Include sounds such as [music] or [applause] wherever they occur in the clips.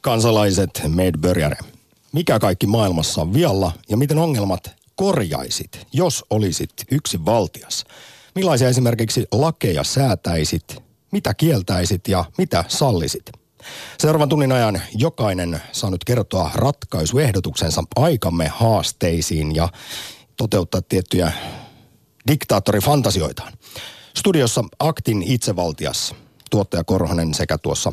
Kansalaiset, Medbörjare. Mikä kaikki maailmassa on vialla ja miten ongelmat korjaisit, jos olisit yksi valtias? Millaisia esimerkiksi lakeja säätäisit, mitä kieltäisit ja mitä sallisit? Seuraavan tunnin ajan jokainen saa nyt kertoa ratkaisuehdotuksensa aikamme haasteisiin ja toteuttaa tiettyjä diktaattorifantasioitaan. Studiossa Aktin itsevaltias, tuottaja Korhonen sekä tuossa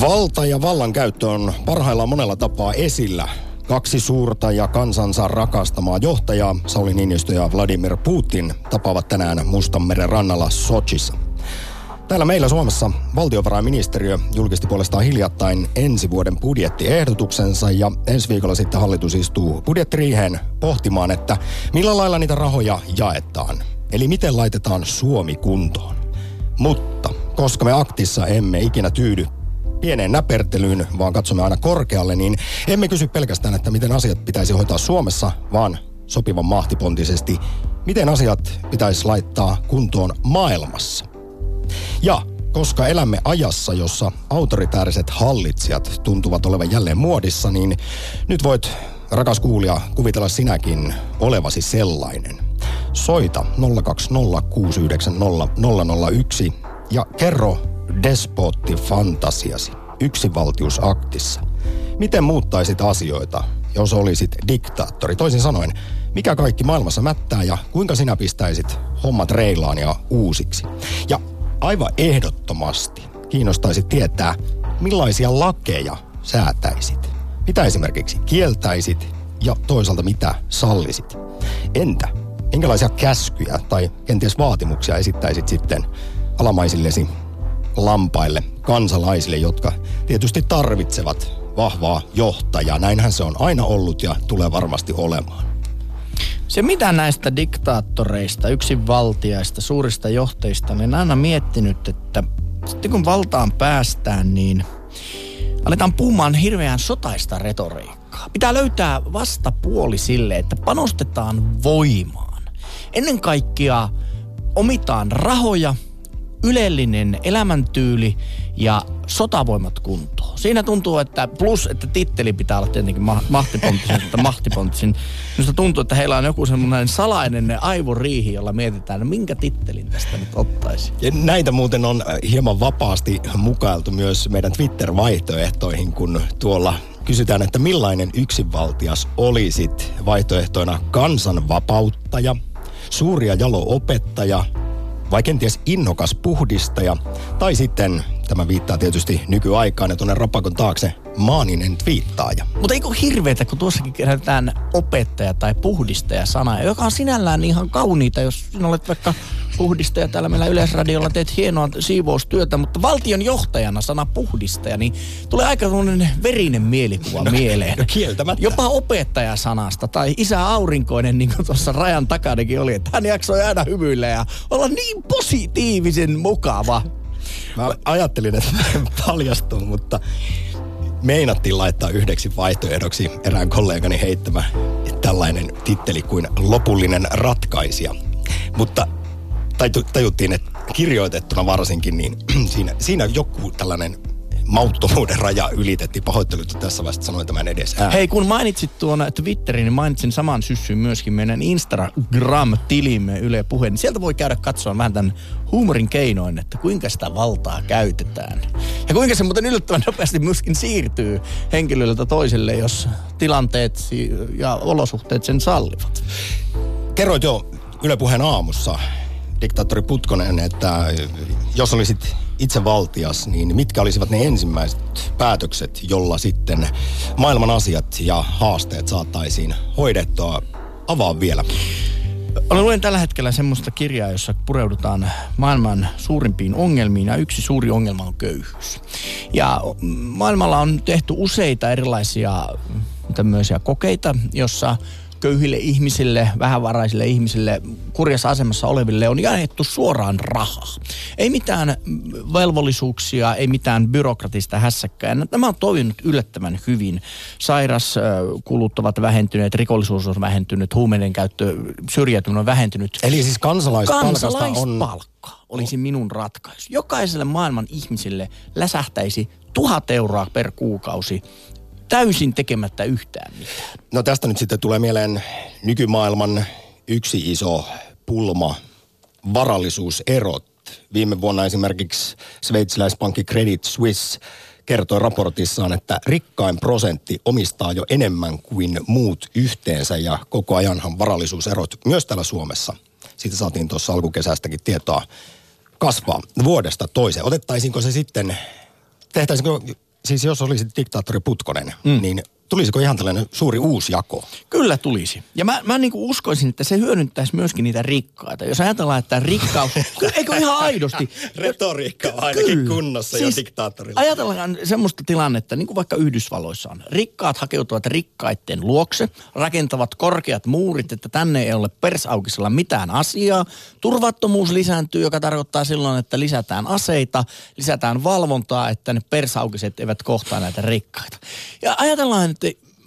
Valta ja vallankäyttö on parhaillaan monella tapaa esillä. Kaksi suurta ja kansansa rakastamaa johtajaa, Sauli Niinistö ja Vladimir Putin, tapaavat tänään Mustanmeren rannalla Sochissa. Täällä meillä Suomessa valtiovarainministeriö julkisti puolestaan hiljattain ensi vuoden budjettiehdotuksensa ja ensi viikolla sitten hallitus istuu budjettiriiheen pohtimaan, että millä lailla niitä rahoja jaetaan. Eli miten laitetaan Suomi kuntoon. Mutta koska me aktissa emme ikinä tyydy pieneen näpertelyyn, vaan katsomme aina korkealle, niin emme kysy pelkästään, että miten asiat pitäisi hoitaa Suomessa, vaan sopivan mahtipontisesti, miten asiat pitäisi laittaa kuntoon maailmassa. Ja koska elämme ajassa, jossa autoritääriset hallitsijat tuntuvat olevan jälleen muodissa, niin nyt voit, rakas kuulija, kuvitella sinäkin olevasi sellainen. Soita 020690001 ja kerro despotti fantasiasi yksivaltiusaktissa. Miten muuttaisit asioita, jos olisit diktaattori? Toisin sanoen, mikä kaikki maailmassa mättää ja kuinka sinä pistäisit hommat reilaan ja uusiksi? Ja aivan ehdottomasti kiinnostaisi tietää, millaisia lakeja säätäisit. Mitä esimerkiksi kieltäisit ja toisaalta mitä sallisit. Entä minkälaisia käskyjä tai kenties vaatimuksia esittäisit sitten alamaisillesi lampaille, kansalaisille, jotka tietysti tarvitsevat vahvaa johtajaa. Näinhän se on aina ollut ja tulee varmasti olemaan. Se mitä näistä diktaattoreista, yksinvaltiaista, suurista johtajista, niin aina miettinyt, että sitten kun valtaan päästään, niin aletaan puhumaan hirveän sotaista retoriikkaa. Pitää löytää vastapuoli sille, että panostetaan voimaan. Ennen kaikkea omitaan rahoja – ylellinen elämäntyyli ja sotavoimat kuntoon. Siinä tuntuu, että plus, että titteli pitää olla tietenkin ma- mahtiponttisin, että mahtiponttisin. Minusta tuntuu, että heillä on joku semmoinen salainen aivoriihi, jolla mietitään, minkä tittelin tästä nyt ottaisi. Ja näitä muuten on äh, hieman vapaasti mukailtu myös meidän Twitter-vaihtoehtoihin, kun tuolla kysytään, että millainen yksinvaltias olisit vaihtoehtoina kansanvapauttaja, suuri ja jalo opettaja, vai kenties innokas puhdistaja, tai sitten, tämä viittaa tietysti nykyaikaan ja tuonne rapakon taakse, maaninen twiittaaja. Mutta eikö hirveetä, kun tuossakin kerätään opettaja tai puhdistaja sana, joka on sinällään ihan kauniita, jos sinä olet vaikka puhdistaja täällä meillä Yleisradiolla, teet hienoa siivoustyötä, mutta valtion johtajana sana puhdistaja, niin tulee aika verinen mielikuva no, mieleen. No kieltämättä. Jopa opettajasanasta tai isä aurinkoinen, niin kuin tuossa rajan takanakin oli, että hän jaksoi aina hymyillä ja olla niin positiivisen mukava. Mä ajattelin, että paljastuu, mutta meinattiin laittaa yhdeksi vaihtoehdoksi erään kollegani heittämä tällainen titteli kuin lopullinen ratkaisija. Mutta tajuttiin, että kirjoitettuna varsinkin, niin [clears throat] siinä, siinä joku tällainen mauttomuuden raja ylitettiin. Pahoittelut tässä vasta sanoin tämän edes ään. Hei, kun mainitsit tuon Twitterin, niin mainitsin saman syssyn myöskin meidän Instagram-tilimme Yle Puhe. Niin sieltä voi käydä katsoa vähän tämän huumorin keinoin, että kuinka sitä valtaa käytetään. Ja kuinka se muuten yllättävän nopeasti myöskin siirtyy henkilöltä toiselle, jos tilanteet ja olosuhteet sen sallivat. Kerroit jo Yle Puheen aamussa, diktaattori Putkonen, että jos olisit itse valtias, niin mitkä olisivat ne ensimmäiset päätökset, jolla sitten maailman asiat ja haasteet saataisiin hoidettua? Avaa vielä. Olen luen tällä hetkellä semmoista kirjaa, jossa pureudutaan maailman suurimpiin ongelmiin ja yksi suuri ongelma on köyhyys. Ja maailmalla on tehty useita erilaisia tämmöisiä kokeita, jossa köyhille ihmisille, vähävaraisille ihmisille, kurjassa asemassa oleville on jaettu suoraan rahaa. Ei mitään velvollisuuksia, ei mitään byrokratista hässäkkää. Tämä on toiminut yllättävän hyvin. Sairaskulut ovat vähentyneet, rikollisuus on vähentynyt, huumeiden käyttö, syrjäytyminen on vähentynyt. Eli siis kansalaispalkasta on... Kansalaispalkka olisi minun ratkaisu. Jokaiselle maailman ihmiselle läsähtäisi tuhat euroa per kuukausi täysin tekemättä yhtään mitään. No tästä nyt sitten tulee mieleen nykymaailman yksi iso pulma, varallisuuserot. Viime vuonna esimerkiksi sveitsiläispankki Credit Suisse kertoi raportissaan, että rikkain prosentti omistaa jo enemmän kuin muut yhteensä ja koko ajanhan varallisuuserot myös täällä Suomessa. Siitä saatiin tuossa alkukesästäkin tietoa kasvaa vuodesta toiseen. Otettaisiinko se sitten, tehtäisinkö siis jos olisi diktaattori Putkonen, mm. niin tulisiko ihan tällainen suuri uusi jako? Kyllä tulisi. Ja mä, mä niin kuin uskoisin, että se hyödyntäisi myöskin niitä rikkaita. Jos ajatellaan, että rikkaus... [laughs] eikö ihan aidosti? Retoriikka on ainakin Kyllä. kunnossa siis jo diktaattorilla. Ajatellaan semmoista tilannetta, niin kuin vaikka Yhdysvalloissa on. Rikkaat hakeutuvat rikkaitten luokse, rakentavat korkeat muurit, että tänne ei ole persaukisella mitään asiaa. Turvattomuus lisääntyy, joka tarkoittaa silloin, että lisätään aseita, lisätään valvontaa, että ne persaukiset eivät kohtaa näitä rikkaita. Ja ajatellaan,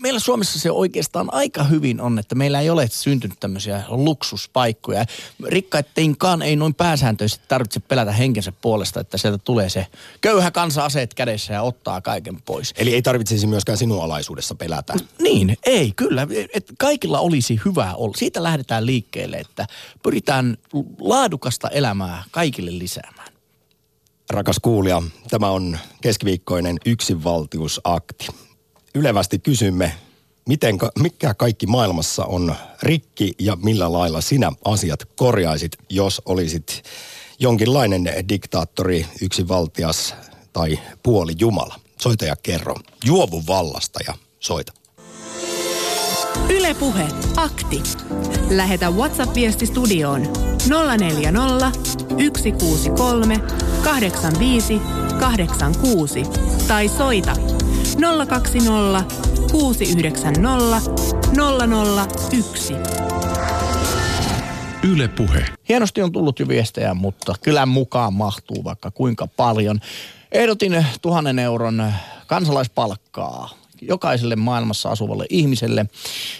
meillä Suomessa se oikeastaan aika hyvin on, että meillä ei ole syntynyt tämmöisiä luksuspaikkoja. Rikkaittenkaan ei noin pääsääntöisesti tarvitse pelätä henkensä puolesta, että sieltä tulee se köyhä kansa aseet kädessä ja ottaa kaiken pois. Eli ei tarvitsisi myöskään sinun alaisuudessa pelätä. Niin, ei, kyllä. Et kaikilla olisi hyvä olla. Siitä lähdetään liikkeelle, että pyritään laadukasta elämää kaikille lisäämään. Rakas kuulija, tämä on keskiviikkoinen yksinvaltiusakti ylevästi kysymme, miten, mikä kaikki maailmassa on rikki ja millä lailla sinä asiat korjaisit, jos olisit jonkinlainen diktaattori, yksinvaltias tai puoli Jumala. Soita ja kerro. Juovu vallasta ja soita. Ylepuhe akti. Lähetä WhatsApp-viesti studioon 040 163 85 86 tai soita 020 690 001. Yle Puhe. Hienosti on tullut jo viestejä, mutta kyllä mukaan mahtuu vaikka kuinka paljon. Ehdotin tuhannen euron kansalaispalkkaa jokaiselle maailmassa asuvalle ihmiselle.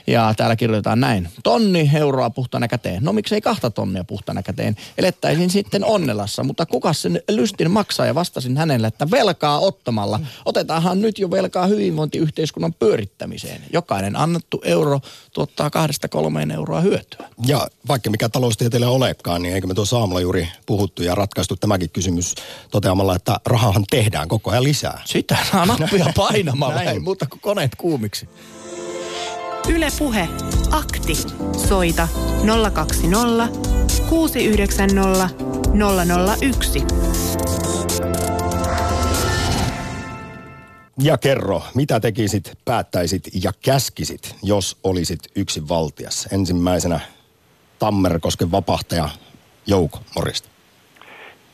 Ja täällä kirjoitetaan näin. Tonni euroa puhtana käteen. No miksei kahta tonnia puhtana käteen? Elettäisin sitten onnelassa, mutta kuka sen lystin maksaa? Ja vastasin hänelle, että velkaa ottamalla. Otetaanhan nyt jo velkaa hyvinvointiyhteiskunnan pyörittämiseen. Jokainen annettu euro tuottaa kahdesta kolmeen euroa hyötyä. Ja vaikka mikä taloustieteilijä olekaan, niin eikö me tuossa aamulla juuri puhuttu ja ratkaistu tämäkin kysymys toteamalla, että rahahan tehdään koko ajan lisää. Sitä saa nappia [laughs] painamalla, mutta kuin koneet kuumiksi. Yle Puhe. Akti. Soita 020 690 001. Ja kerro, mitä tekisit, päättäisit ja käskisit, jos olisit yksin valtias? Ensimmäisenä Tammerkosken vapahtaja Jouko Morista.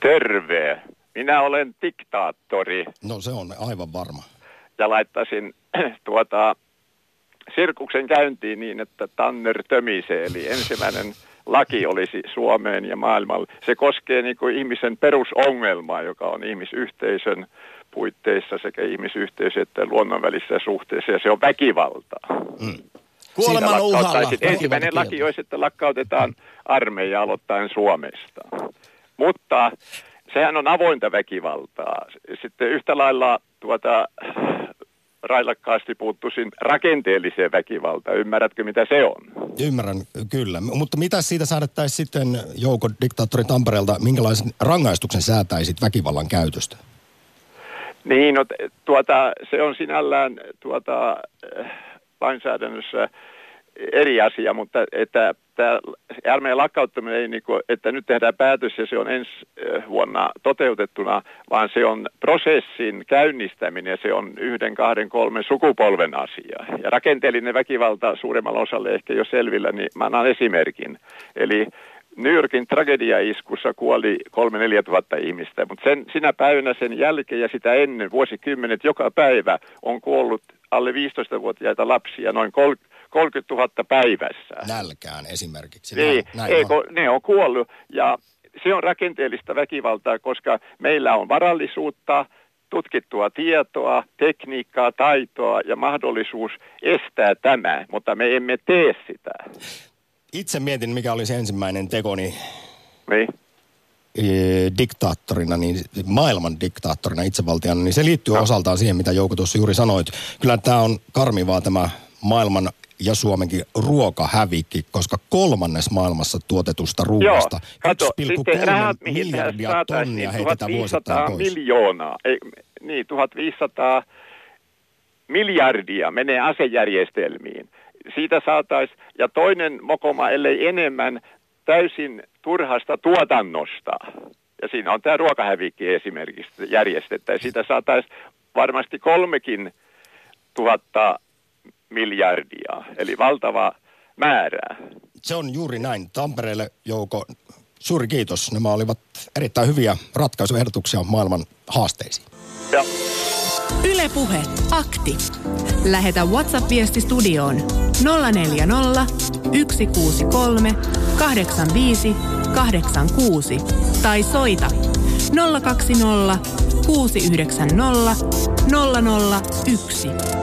Terve. Minä olen diktaattori. No se on aivan varma. Ja laittaisin [clears throat] tuota, sirkuksen käyntiin niin, että Tanner tömisee, eli ensimmäinen laki olisi Suomeen ja maailmalle. Se koskee niin kuin ihmisen perusongelmaa, joka on ihmisyhteisön puitteissa sekä ihmisyhteisö että luonnon välissä suhteessa, ja se on väkivalta. Mm. Kuoleman uhalla. Ensimmäinen laki olisi, että lakkautetaan armeija aloittain Suomesta. Mutta sehän on avointa väkivaltaa. Sitten yhtä lailla tuota, railakkaasti puuttuisin rakenteelliseen väkivaltaan. Ymmärrätkö, mitä se on? Ymmärrän, kyllä. Mutta mitä siitä säädettäisiin sitten Jouko diktaattori Tampereelta, minkälaisen rangaistuksen säätäisit väkivallan käytöstä? Niin, no, tuota, se on sinällään tuota, äh, lainsäädännössä eri asia, mutta että tämä armeijan lakkauttaminen ei niin kuin, että nyt tehdään päätös ja se on ensi eh, vuonna toteutettuna, vaan se on prosessin käynnistäminen ja se on yhden, kahden, kolmen sukupolven asia. Ja rakenteellinen väkivalta suuremmalla osalle ehkä jo selvillä, niin mä annan esimerkin. Eli New Yorkin tragediaiskussa kuoli 3-4 tuhatta ihmistä, mutta sen, sinä päivänä sen jälkeen ja sitä ennen vuosikymmenet joka päivä on kuollut alle 15-vuotiaita lapsia noin 30 000 päivässä. Nälkään esimerkiksi. Niin, näin, näin on. ne on kuollut ja se on rakenteellista väkivaltaa, koska meillä on varallisuutta, tutkittua tietoa, tekniikkaa, taitoa ja mahdollisuus estää tämä, mutta me emme tee sitä. Itse mietin, mikä olisi ensimmäinen tekoni niin. diktaattorina, niin maailman diktaattorina, itsevaltiana, niin se liittyy no. osaltaan siihen, mitä Jouko tuossa juuri sanoit. Kyllä tämä on karmivaa tämä maailman ja Suomenkin ruokahävikki, koska kolmannes maailmassa tuotetusta ruoasta, 1,3 miljardia tonnia heitetään vuosittain pois. miljoonaa, ei, niin 1500 miljardia menee asejärjestelmiin. Siitä saataisiin, ja toinen mokoma, ellei enemmän, täysin turhasta tuotannosta. Ja siinä on tämä ruokahävikki esimerkiksi järjestettä. Ja siitä saataisiin varmasti kolmekin tuhatta miljardia, eli valtava määrä. Se on juuri näin. Tampereelle Jouko, suuri kiitos. Nämä olivat erittäin hyviä ratkaisuehdotuksia maailman haasteisiin. Ja. Ylepuhe akti. Lähetä WhatsApp-viesti studioon 040 163 85 86 tai soita 020 690 001.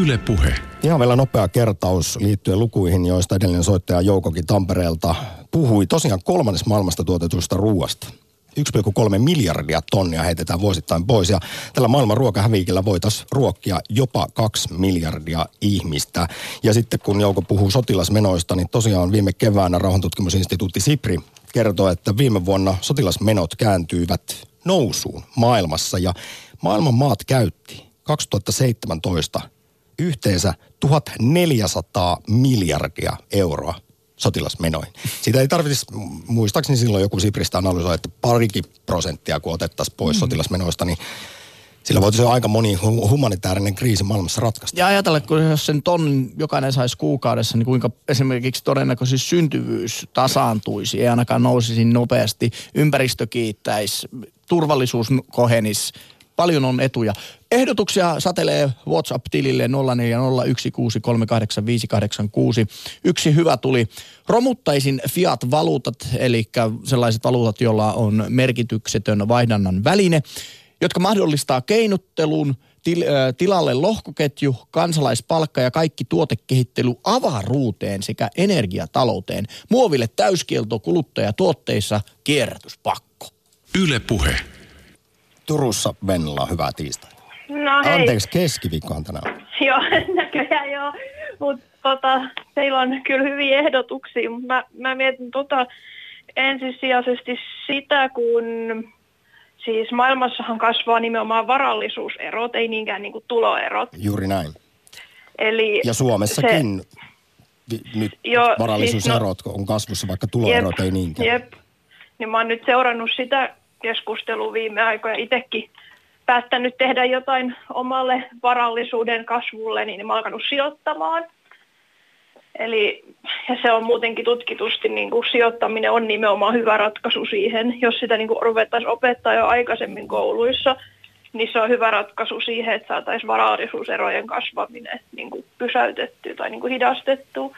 Yle Puhe. Ihan vielä nopea kertaus liittyen lukuihin, joista edellinen soittaja Joukokin Tampereelta puhui. Tosiaan kolmannes maailmasta tuotetusta ruuasta. 1,3 miljardia tonnia heitetään vuosittain pois ja tällä maailman ruokahäviikillä voitaisiin ruokkia jopa 2 miljardia ihmistä. Ja sitten kun Jouko puhuu sotilasmenoista, niin tosiaan viime keväänä rauhantutkimusinstituutti SIPRI kertoo, että viime vuonna sotilasmenot kääntyivät nousuun maailmassa ja maailman maat käytti 2017 yhteensä 1400 miljardia euroa sotilasmenoihin. Siitä ei tarvitsisi, muistaakseni silloin joku Sipristä analysoi, että parikin prosenttia kun otettaisiin pois mm. sotilasmenoista, niin sillä voitaisiin aika moni humanitaarinen kriisi maailmassa ratkaista. Ja ajatella, kun jos sen tonnin jokainen saisi kuukaudessa, niin kuinka esimerkiksi todennäköisesti syntyvyys tasaantuisi, ei ainakaan nousisi nopeasti, ympäristö kiittäisi, turvallisuus kohenisi, paljon on etuja. Ehdotuksia satelee WhatsApp-tilille 0401638586. Yksi hyvä tuli. Romuttaisin fiat-valuutat, eli sellaiset valuutat, joilla on merkityksetön vaihdannan väline, jotka mahdollistaa keinuttelun, til, tilalle lohkoketju, kansalaispalkka ja kaikki tuotekehittely avaruuteen sekä energiatalouteen. Muoville täyskielto kuluttajatuotteissa kierrätyspakko. Yle Puhe. Turussa Venla, hyvää tiistaina. No hei. Anteeksi, keskiviikkohan tänään. [laughs] joo, näköjään joo. Mutta tota, teillä on kyllä hyviä ehdotuksia, mutta mä, mä mietin tota ensisijaisesti sitä, kun siis maailmassahan kasvaa nimenomaan varallisuuserot, ei niinkään niinku tuloerot. Juuri näin. Eli ja Suomessakin se, nyt jo, varallisuuserot siis no, on kasvussa, vaikka tuloerot jep, ei niinkään. Jep. Niin mä oon nyt seurannut sitä keskustelua viime aikoina itsekin päättänyt tehdä jotain omalle varallisuuden kasvulle, niin mä oon alkanut sijoittamaan. Eli ja se on muutenkin tutkitusti, niin kuin sijoittaminen on nimenomaan hyvä ratkaisu siihen, jos sitä niin kuin ruvettaisiin opettaa jo aikaisemmin kouluissa, niin se on hyvä ratkaisu siihen, että saataisiin varallisuuserojen kasvaminen niin kuin pysäytettyä tai niin kuin hidastettua.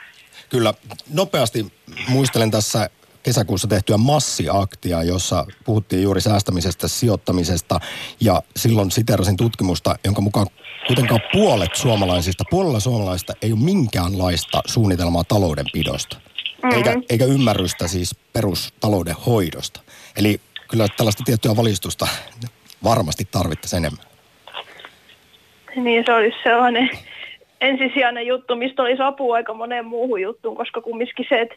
Kyllä, nopeasti muistelen tässä kesäkuussa tehtyä massiaktia, jossa puhuttiin juuri säästämisestä, sijoittamisesta ja silloin siterasin tutkimusta, jonka mukaan kuitenkaan puolet suomalaisista, puolella suomalaisista ei ole minkäänlaista suunnitelmaa taloudenpidosta. Mm-hmm. Eikä, eikä ymmärrystä siis perustalouden hoidosta. Eli kyllä tällaista tiettyä valistusta varmasti tarvittaisiin enemmän. Niin se olisi sellainen ensisijainen juttu, mistä olisi apua aika moneen muuhun juttuun, koska kumminkin se, että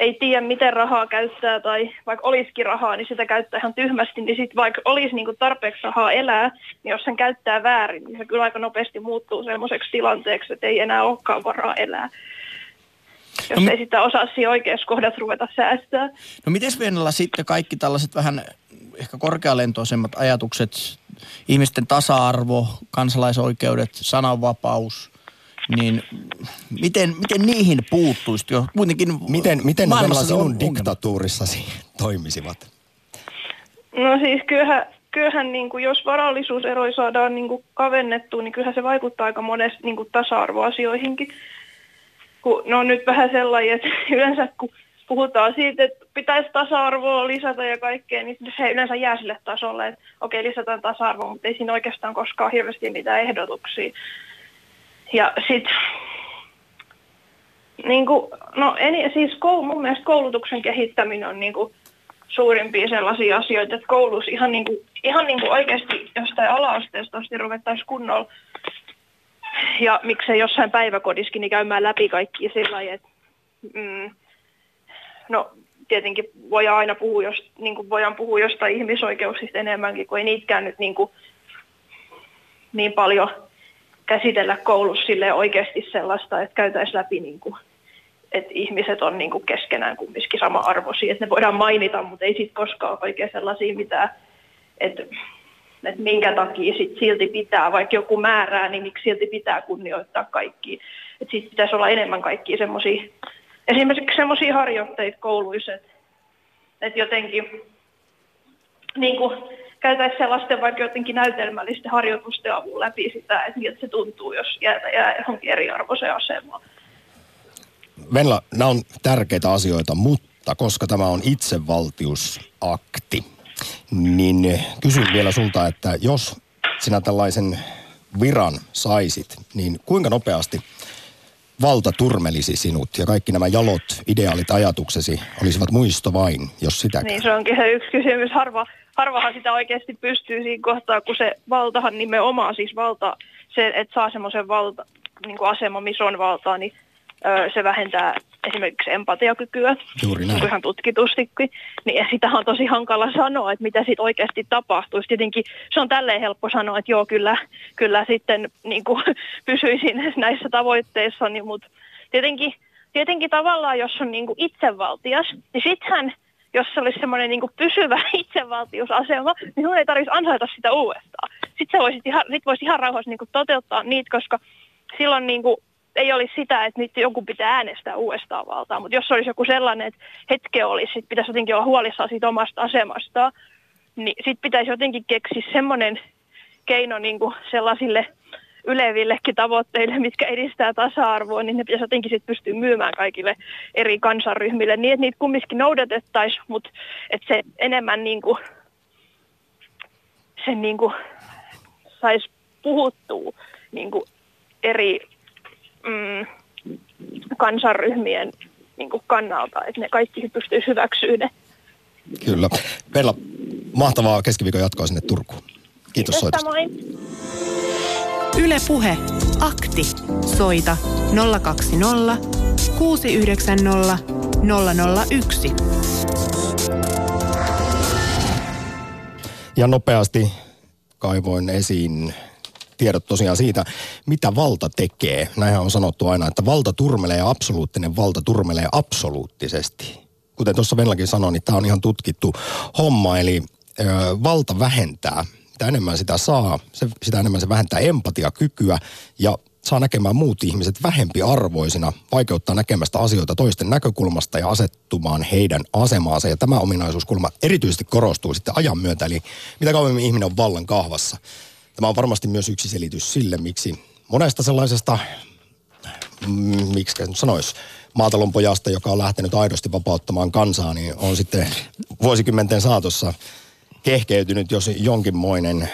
ei tiedä, miten rahaa käyttää tai vaikka olisikin rahaa, niin sitä käyttää ihan tyhmästi, niin sitten vaikka olisi niinku tarpeeksi rahaa elää, niin jos sen käyttää väärin, niin se kyllä aika nopeasti muuttuu semmoiseksi tilanteeksi, että ei enää olekaan varaa elää. Jos no, ei sitä osaa siinä oikeassa kohdassa ruveta säästää. No miten Venäjällä sitten kaikki tällaiset vähän ehkä korkealentoisemmat ajatukset, ihmisten tasa-arvo, kansalaisoikeudet, sananvapaus – niin miten, miten niihin puuttuisi? Jo kuitenkin miten miten ne sinun diktatuurissasi toimisivat? No siis kyllähän, kyllähän niin kuin, jos varallisuuseroja saadaan niin kuin, kavennettua, niin kyllähän se vaikuttaa aika monesti niin kuin, tasa-arvoasioihinkin. Kun ne on nyt vähän sellainen, että [laughs] yleensä kun puhutaan siitä, että pitäisi tasa-arvoa lisätä ja kaikkea, niin se yleensä jää sille tasolle, että okei, lisätään tasa-arvoa, mutta ei siinä oikeastaan koskaan hirveästi mitään ehdotuksia. Ja sitten, niin kuin, no en, siis koul, mun mielestä koulutuksen kehittäminen on niin kuin, suurimpia sellaisia asioita, että koulussa ihan, niin kuin, ihan niin kuin oikeasti jostain ala-asteesta asti ruvettaisiin kunnolla. Ja miksei jossain päiväkodiskin niin käymään läpi kaikki sillä lailla, että mm, no tietenkin voidaan aina puhua, jos, niin kuin voidaan puhua jostain ihmisoikeuksista enemmänkin, kun ei niitkään nyt niin, kuin, niin paljon käsitellä koulussa oikeasti sellaista, että käytäisiin läpi, niin kuin, että ihmiset on niin kuin keskenään kumminkin sama-arvoisia, että ne voidaan mainita, mutta ei sitten koskaan oikein sellaisia mitään, että, että minkä takia sit silti pitää, vaikka joku määrää, niin miksi silti pitää kunnioittaa kaikki. Että sitten pitäisi olla enemmän kaikkia semmoisia esimerkiksi semmoisia harjoitteita kouluissa, että, että jotenkin niin kuin, käytäisiin sellaisten vaikka jotenkin näytelmällisten harjoitusten avulla läpi sitä, että miltä se tuntuu, jos jää, jää johonkin eriarvoiseen asemaan. Venla, nämä on tärkeitä asioita, mutta koska tämä on itsevaltiusakti, niin kysyn vielä sulta, että jos sinä tällaisen viran saisit, niin kuinka nopeasti – valta turmelisi sinut ja kaikki nämä jalot, ideaalit ajatuksesi olisivat muisto vain, jos sitä. Niin se onkin se yksi kysymys. Harva, harvahan sitä oikeasti pystyy siinä kohtaa, kun se valtahan nimenomaan, siis valta, se, että saa semmoisen valta, niin kuin asema, missä on valtaa, niin öö, se vähentää esimerkiksi empatiakykyä, Juuri näin. ihan tutkitustikin, niin sitä on tosi hankala sanoa, että mitä sitten oikeasti tapahtuisi. Tietenkin se on tälleen helppo sanoa, että joo, kyllä, kyllä sitten niin kuin, [laughs] pysyisin näissä tavoitteissa, niin, mutta tietenkin, tietenkin tavallaan, jos on niin kuin itsevaltias, niin sittenhän jos se olisi semmoinen niin pysyvä [laughs] itsevaltiusasema, niin sinun ei tarvitsisi ansaita sitä uudestaan. Sitten voisit ihan, sit voisi ihan rauhassa niin toteuttaa niitä, koska silloin niin kuin ei olisi sitä, että nyt joku pitää äänestää uudestaan valtaa, mutta jos olisi joku sellainen, että hetke olisi, että pitäisi jotenkin olla huolissaan siitä omasta asemastaan, niin sitten pitäisi jotenkin keksiä semmoinen keino niin kuin sellaisille ylevillekin tavoitteille, mitkä edistää tasa-arvoa, niin ne pitäisi jotenkin sitten pystyä myymään kaikille eri kansanryhmille niin, että niitä kumminkin noudatettaisiin, mutta että se enemmän niin kuin, sen niin kuin saisi puhuttua niin kuin eri mm, kansanryhmien niin kuin kannalta, että ne kaikki pystyisi hyväksyä ne. Kyllä. Pella, mahtavaa keskiviikon jatkoa sinne Turkuun. Kiitos, Kiitos soitosta. Yle Puhe. Akti. Soita 020 690 001. Ja nopeasti kaivoin esiin tiedot tosiaan siitä, mitä valta tekee. Näinhän on sanottu aina, että valta turmelee absoluuttinen valta turmelee absoluuttisesti. Kuten tuossa Venlakin sanoi, niin tämä on ihan tutkittu homma, eli ö, valta vähentää. Mitä enemmän sitä saa, se, sitä enemmän se vähentää empatiakykyä ja saa näkemään muut ihmiset vähempi arvoisina, vaikeuttaa näkemästä asioita toisten näkökulmasta ja asettumaan heidän asemaansa. Ja tämä ominaisuuskulma erityisesti korostuu sitten ajan myötä, eli mitä kauemmin ihminen on vallan kahvassa, Tämä on varmasti myös yksi selitys sille, miksi monesta sellaisesta, mm, miksi sanoisi, maatalon pojasta, joka on lähtenyt aidosti vapauttamaan kansaa, niin on sitten vuosikymmenten saatossa kehkeytynyt jos jonkinmoinen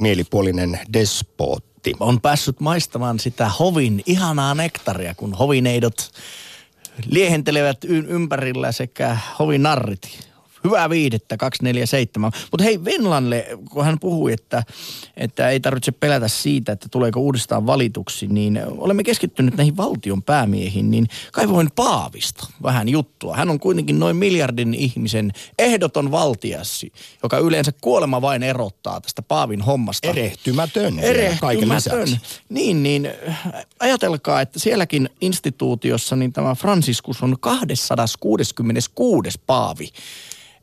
mielipuolinen despootti. On päässyt maistamaan sitä hovin ihanaa nektaria, kun hovineidot liehentelevät ympärillä sekä hovinarrit hyvää viihdettä 247. Mutta hei Venlanle, kun hän puhui, että, että ei tarvitse pelätä siitä, että tuleeko uudestaan valituksi, niin olemme keskittyneet näihin valtion päämiehiin, niin kaivoin Paavista vähän juttua. Hän on kuitenkin noin miljardin ihmisen ehdoton valtiassi, joka yleensä kuolema vain erottaa tästä Paavin hommasta. Erehtymätön. Erehtymätön. Niin, niin ajatelkaa, että sielläkin instituutiossa niin tämä Franciscus on 266. Paavi.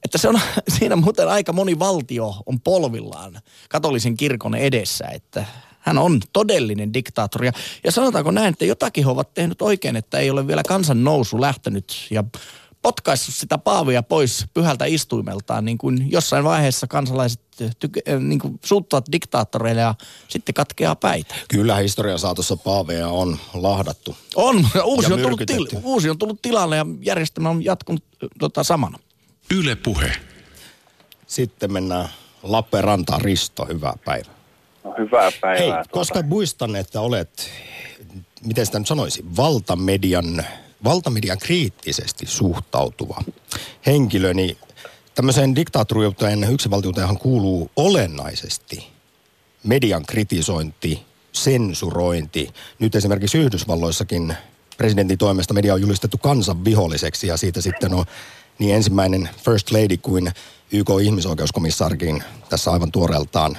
Että se on, [laughs] siinä muuten aika moni valtio on polvillaan katolisen kirkon edessä, että hän on todellinen diktaattori. Ja sanotaanko näin, että jotakin he ovat tehnyt oikein, että ei ole vielä kansan nousu lähtenyt ja potkaissut sitä paavia pois pyhältä istuimeltaan, niin kuin jossain vaiheessa kansalaiset tyk- äh, niin kuin suuttavat diktaattoreille ja sitten katkeaa päitä. Kyllä historian saatossa paaveja on lahdattu. On, [laughs] uusi on, tullut til- uusi on tullut tilalle ja järjestelmä on jatkunut äh, tota, samana. Yle Puhe. Sitten mennään Lappeenrantaan. Risto, hyvää päivää. No, hyvää Hei, päivää. tuota. koska muistan, että olet, miten sitä nyt sanoisi, valtamedian, valtamedian kriittisesti suhtautuva henkilö, niin tämmöiseen diktaattoriuteen yksivaltiuteenhan kuuluu olennaisesti median kritisointi, sensurointi. Nyt esimerkiksi Yhdysvalloissakin presidentin toimesta media on julistettu kansan viholliseksi ja siitä sitten on niin ensimmäinen First Lady kuin YK ihmisoikeuskomissaarikin tässä aivan tuoreeltaan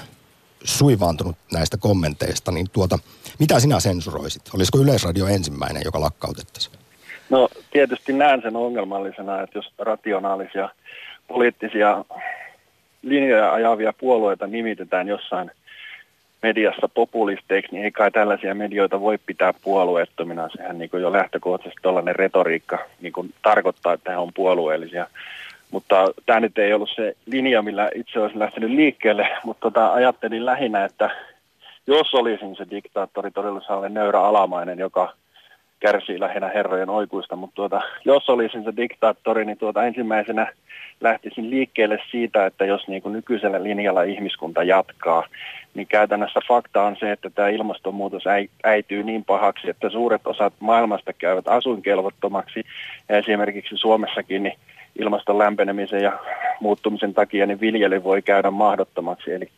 suivaantunut näistä kommenteista, niin tuota, mitä sinä sensuroisit? Olisiko Yleisradio ensimmäinen, joka lakkautettaisiin? No tietysti näen sen ongelmallisena, että jos rationaalisia poliittisia linjoja ajavia puolueita nimitetään jossain mediassa populisteiksi, niin ei kai tällaisia medioita voi pitää puolueettomina. Sehän niin kuin jo lähtökohtaisesti tällainen retoriikka niin kuin tarkoittaa, että he on puolueellisia. Mutta tämä nyt ei ollut se linja, millä itse olisin lähtenyt liikkeelle, mutta tota, ajattelin lähinnä, että jos olisin se diktaattori, todella sellainen nöyrä alamainen, joka kärsii lähinnä herrojen oikuista, mutta tuota, jos olisin se diktaattori, niin tuota ensimmäisenä lähtisin liikkeelle siitä, että jos niin kuin nykyisellä linjalla ihmiskunta jatkaa, niin käytännössä fakta on se, että tämä ilmastonmuutos äi- äityy niin pahaksi, että suuret osat maailmasta käyvät asuinkelvottomaksi. Ja esimerkiksi Suomessakin niin ilmaston lämpenemisen ja muuttumisen takia niin viljely voi käydä mahdottomaksi. Eli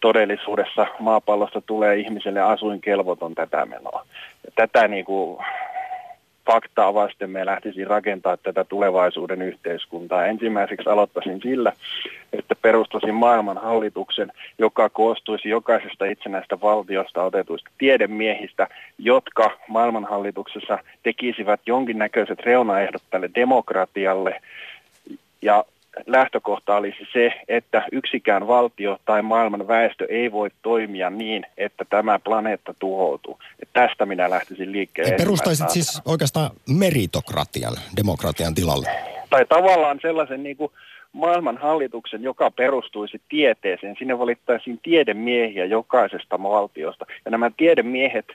todellisuudessa maapallosta tulee ihmiselle asuinkelvoton tätä menoa. Ja tätä niin kuin faktaa vasten me lähtisin rakentaa tätä tulevaisuuden yhteiskuntaa. Ensimmäiseksi aloittaisin sillä, että perustasin maailman hallituksen, joka koostuisi jokaisesta itsenäistä valtiosta otetuista tiedemiehistä, jotka maailmanhallituksessa tekisivät jonkinnäköiset reunaehdot tälle demokratialle. Ja lähtökohta olisi se, että yksikään valtio tai maailman väestö ei voi toimia niin, että tämä planeetta tuhoutuu. Ja tästä minä lähtisin liikkeelle. Eli perustaisit siis oikeastaan meritokratian, demokratian tilalle. tai tavallaan sellaisen niin kuin maailman hallituksen, joka perustuisi tieteeseen. Sinne valittaisiin tiedemiehiä jokaisesta valtiosta. Ja nämä tiedemiehet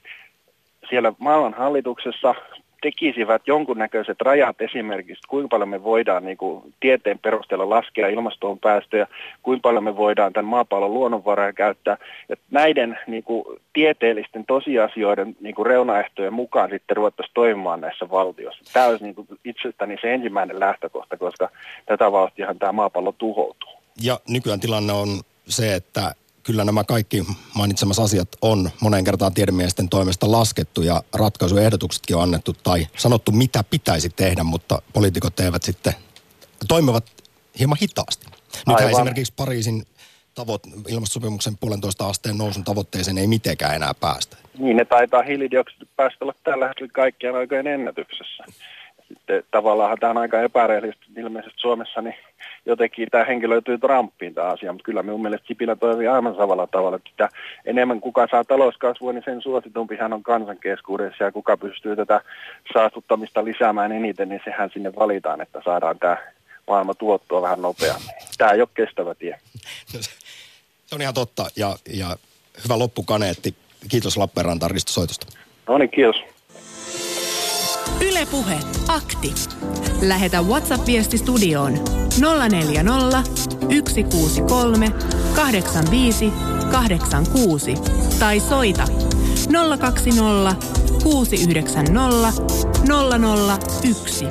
siellä maailman hallituksessa tekisivät jonkunnäköiset rajat esimerkiksi, kuinka paljon me voidaan niin kuin, tieteen perusteella laskea ilmastoon päästöjä, kuinka paljon me voidaan tämän maapallon luonnonvaroja käyttää. Ja näiden niin kuin, tieteellisten tosiasioiden niin kuin, reunaehtojen mukaan sitten ruvettaisiin toimimaan näissä valtioissa. Tämä olisi niin kuin, itsestäni se ensimmäinen lähtökohta, koska tätä vauhtiahan tämä maapallo tuhoutuu. Ja nykyään tilanne on se, että kyllä nämä kaikki mainitsemat asiat on monen kertaan tiedemiesten toimesta laskettu ja ratkaisuehdotuksetkin on annettu tai sanottu, mitä pitäisi tehdä, mutta poliitikot eivät sitten toimivat hieman hitaasti. Nyt esimerkiksi Pariisin tavoit, ilmastosopimuksen puolentoista asteen nousun tavoitteeseen ei mitenkään enää päästä. Niin, ne taitaa hiilidioksidipäästöt olla tällä hetkellä kaikkien aikojen ennätyksessä. Sitten tavallaan tämä on aika epärehellistä. Ilmeisesti Suomessa niin jotenkin tämä henkilöityy Trumpiin tämä asia, mutta kyllä minun mielestä Sipilä toimii aivan samalla tavalla. Että sitä enemmän kuka saa talouskasvua, niin sen suositumpi hän on kansan keskuudessa ja kuka pystyy tätä saastuttamista lisäämään eniten, niin sehän sinne valitaan, että saadaan tämä maailma tuottua vähän nopeammin. Tämä ei ole kestävä tie. Se on ihan totta ja, ja hyvä loppukaneetti. Kiitos Lappeenranta Risto Soitosta. No niin, kiitos. Ylepuhe akti. Lähetä WhatsApp-viesti studioon 040 163 85 86 tai soita 020 690 001.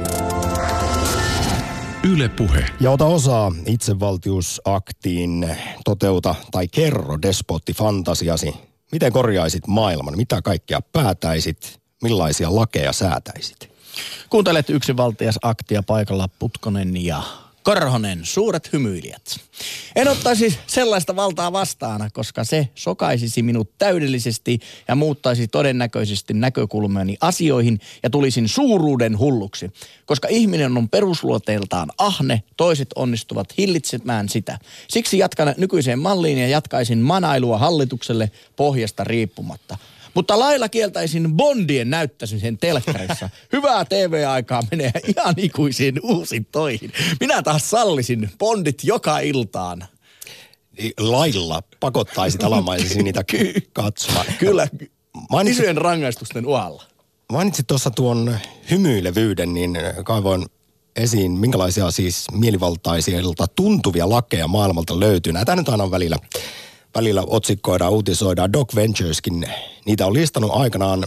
Yle Puhe. Ja ota osaa itsevaltiusaktiin, toteuta tai kerro despottifantasiasi. Miten korjaisit maailman? Mitä kaikkea päätäisit? Millaisia lakeja säätäisit? Kuuntelet yksinvaltias aktia paikalla Putkonen ja Korhonen, suuret hymyilijät. En ottaisi sellaista valtaa vastaan, koska se sokaisisi minut täydellisesti ja muuttaisi todennäköisesti näkökulmani asioihin ja tulisin suuruuden hulluksi. Koska ihminen on perusluoteeltaan ahne, toiset onnistuvat hillitsemään sitä. Siksi jatkan nykyiseen malliin ja jatkaisin manailua hallitukselle pohjasta riippumatta. Mutta lailla kieltäisin Bondien näyttämisen telkkarissa. [laughs] Hyvää TV-aikaa menee ihan ikuisiin uusintoihin. Minä taas sallisin Bondit joka iltaan. Lailla pakottaisit alamaisisi niitä [laughs] katsomaan. Kyllä, Mainitsit, isojen rangaistusten uhalla. mainitsit tuossa tuon hymyilevyyden, niin kaivoin esiin, minkälaisia siis mielivaltaisilta tuntuvia lakeja maailmalta löytyy. Näitä nyt aina välillä, välillä otsikkoidaan, uutisoidaan. Doc Ventureskin niitä on listannut aikanaan.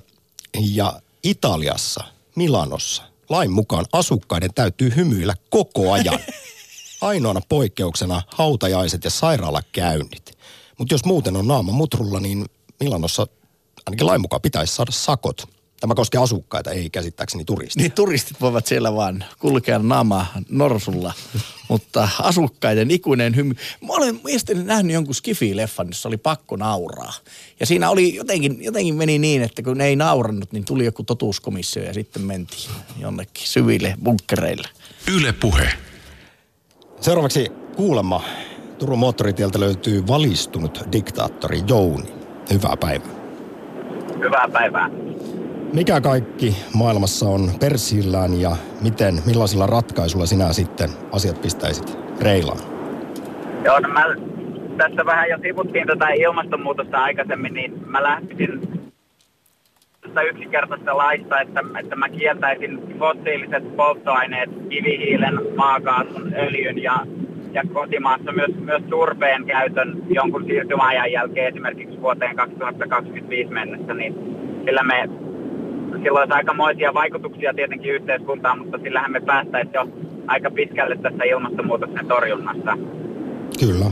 Ja Italiassa, Milanossa, lain mukaan asukkaiden täytyy hymyillä koko ajan. [laughs] Ainoana poikkeuksena hautajaiset ja sairaalakäynnit. Mutta jos muuten on naama mutrulla, niin Milanossa ainakin lain mukaan pitäisi saada sakot. Tämä koskee asukkaita, ei käsittääkseni turisteja. Niin turistit voivat siellä vaan kulkea naama norsulla, mutta asukkaiden ikuinen hymy. Mä olen mielestäni nähnyt jonkun Skifi-leffan, jossa oli pakko nauraa. Ja siinä oli jotenkin, jotenkin meni niin, että kun ne ei naurannut, niin tuli joku totuuskomissio ja sitten mentiin jonnekin syville bunkkereille. Yle Puhe. Seuraavaksi kuulemma Turun moottoritieltä löytyy valistunut diktaattori Jouni. Hyvää päivää. Hyvää päivää. Mikä kaikki maailmassa on persillään ja miten, millaisilla ratkaisuilla sinä sitten asiat pistäisit reilaan? Joo, no mä tässä vähän jo sivuttiin tätä ilmastonmuutosta aikaisemmin, niin mä lähtisin tästä yksinkertaisesta laista, että, että mä kieltäisin fossiiliset polttoaineet, kivihiilen, maakaasun, öljyn ja, ja kotimaassa myös, myös turpeen käytön jonkun siirtymäajan jälkeen esimerkiksi vuoteen 2025 mennessä, niin sillä me sillä olisi aikamoisia vaikutuksia tietenkin yhteiskuntaan, mutta sillähän me päästäisiin jo aika pitkälle tässä ilmastonmuutoksen torjunnassa. Kyllä.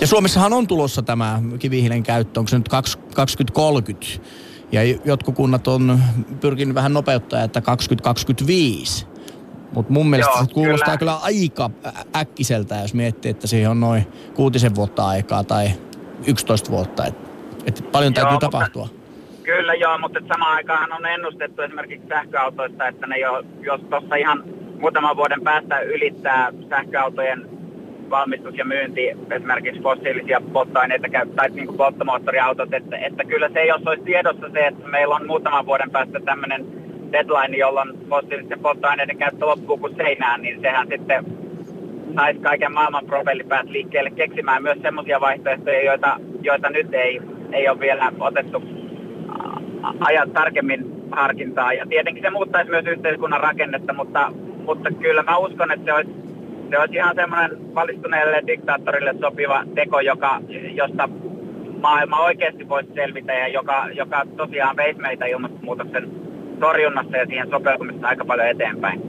Ja Suomessahan on tulossa tämä kivihiilen käyttö, onko se nyt 2030? Ja jotkut kunnat on pyrkinyt vähän nopeuttaa, että 2025. Mutta mun mielestä Joo, se kuulostaa kyllä. kyllä. aika äkkiseltä, jos miettii, että siihen on noin kuutisen vuotta aikaa tai 11 vuotta. Et, et paljon täytyy Joo, mutta- tapahtua. Kyllä joo, mutta samaan aikaan on ennustettu esimerkiksi sähköautoista, että ne jo, jos tuossa ihan muutaman vuoden päästä ylittää sähköautojen valmistus ja myynti esimerkiksi fossiilisia polttoaineita tai niin kuin polttomoottoriautot, että, että kyllä se, jos olisi tiedossa se, että meillä on muutaman vuoden päästä tämmöinen deadline, jolloin fossiilisten polttoaineiden käyttö loppuu kuin seinään, niin sehän sitten saisi kaiken maailman propellipäät liikkeelle keksimään myös semmoisia vaihtoehtoja, joita, joita nyt ei, ei ole vielä otettu ajat tarkemmin harkintaa. Ja tietenkin se muuttaisi myös yhteiskunnan rakennetta, mutta, mutta kyllä mä uskon, että se olisi, se olisi ihan semmoinen valistuneelle diktaattorille sopiva teko, joka, josta maailma oikeasti voisi selvitä ja joka, joka tosiaan veisi meitä ilmastonmuutoksen torjunnassa ja siihen sopeutumisessa aika paljon eteenpäin.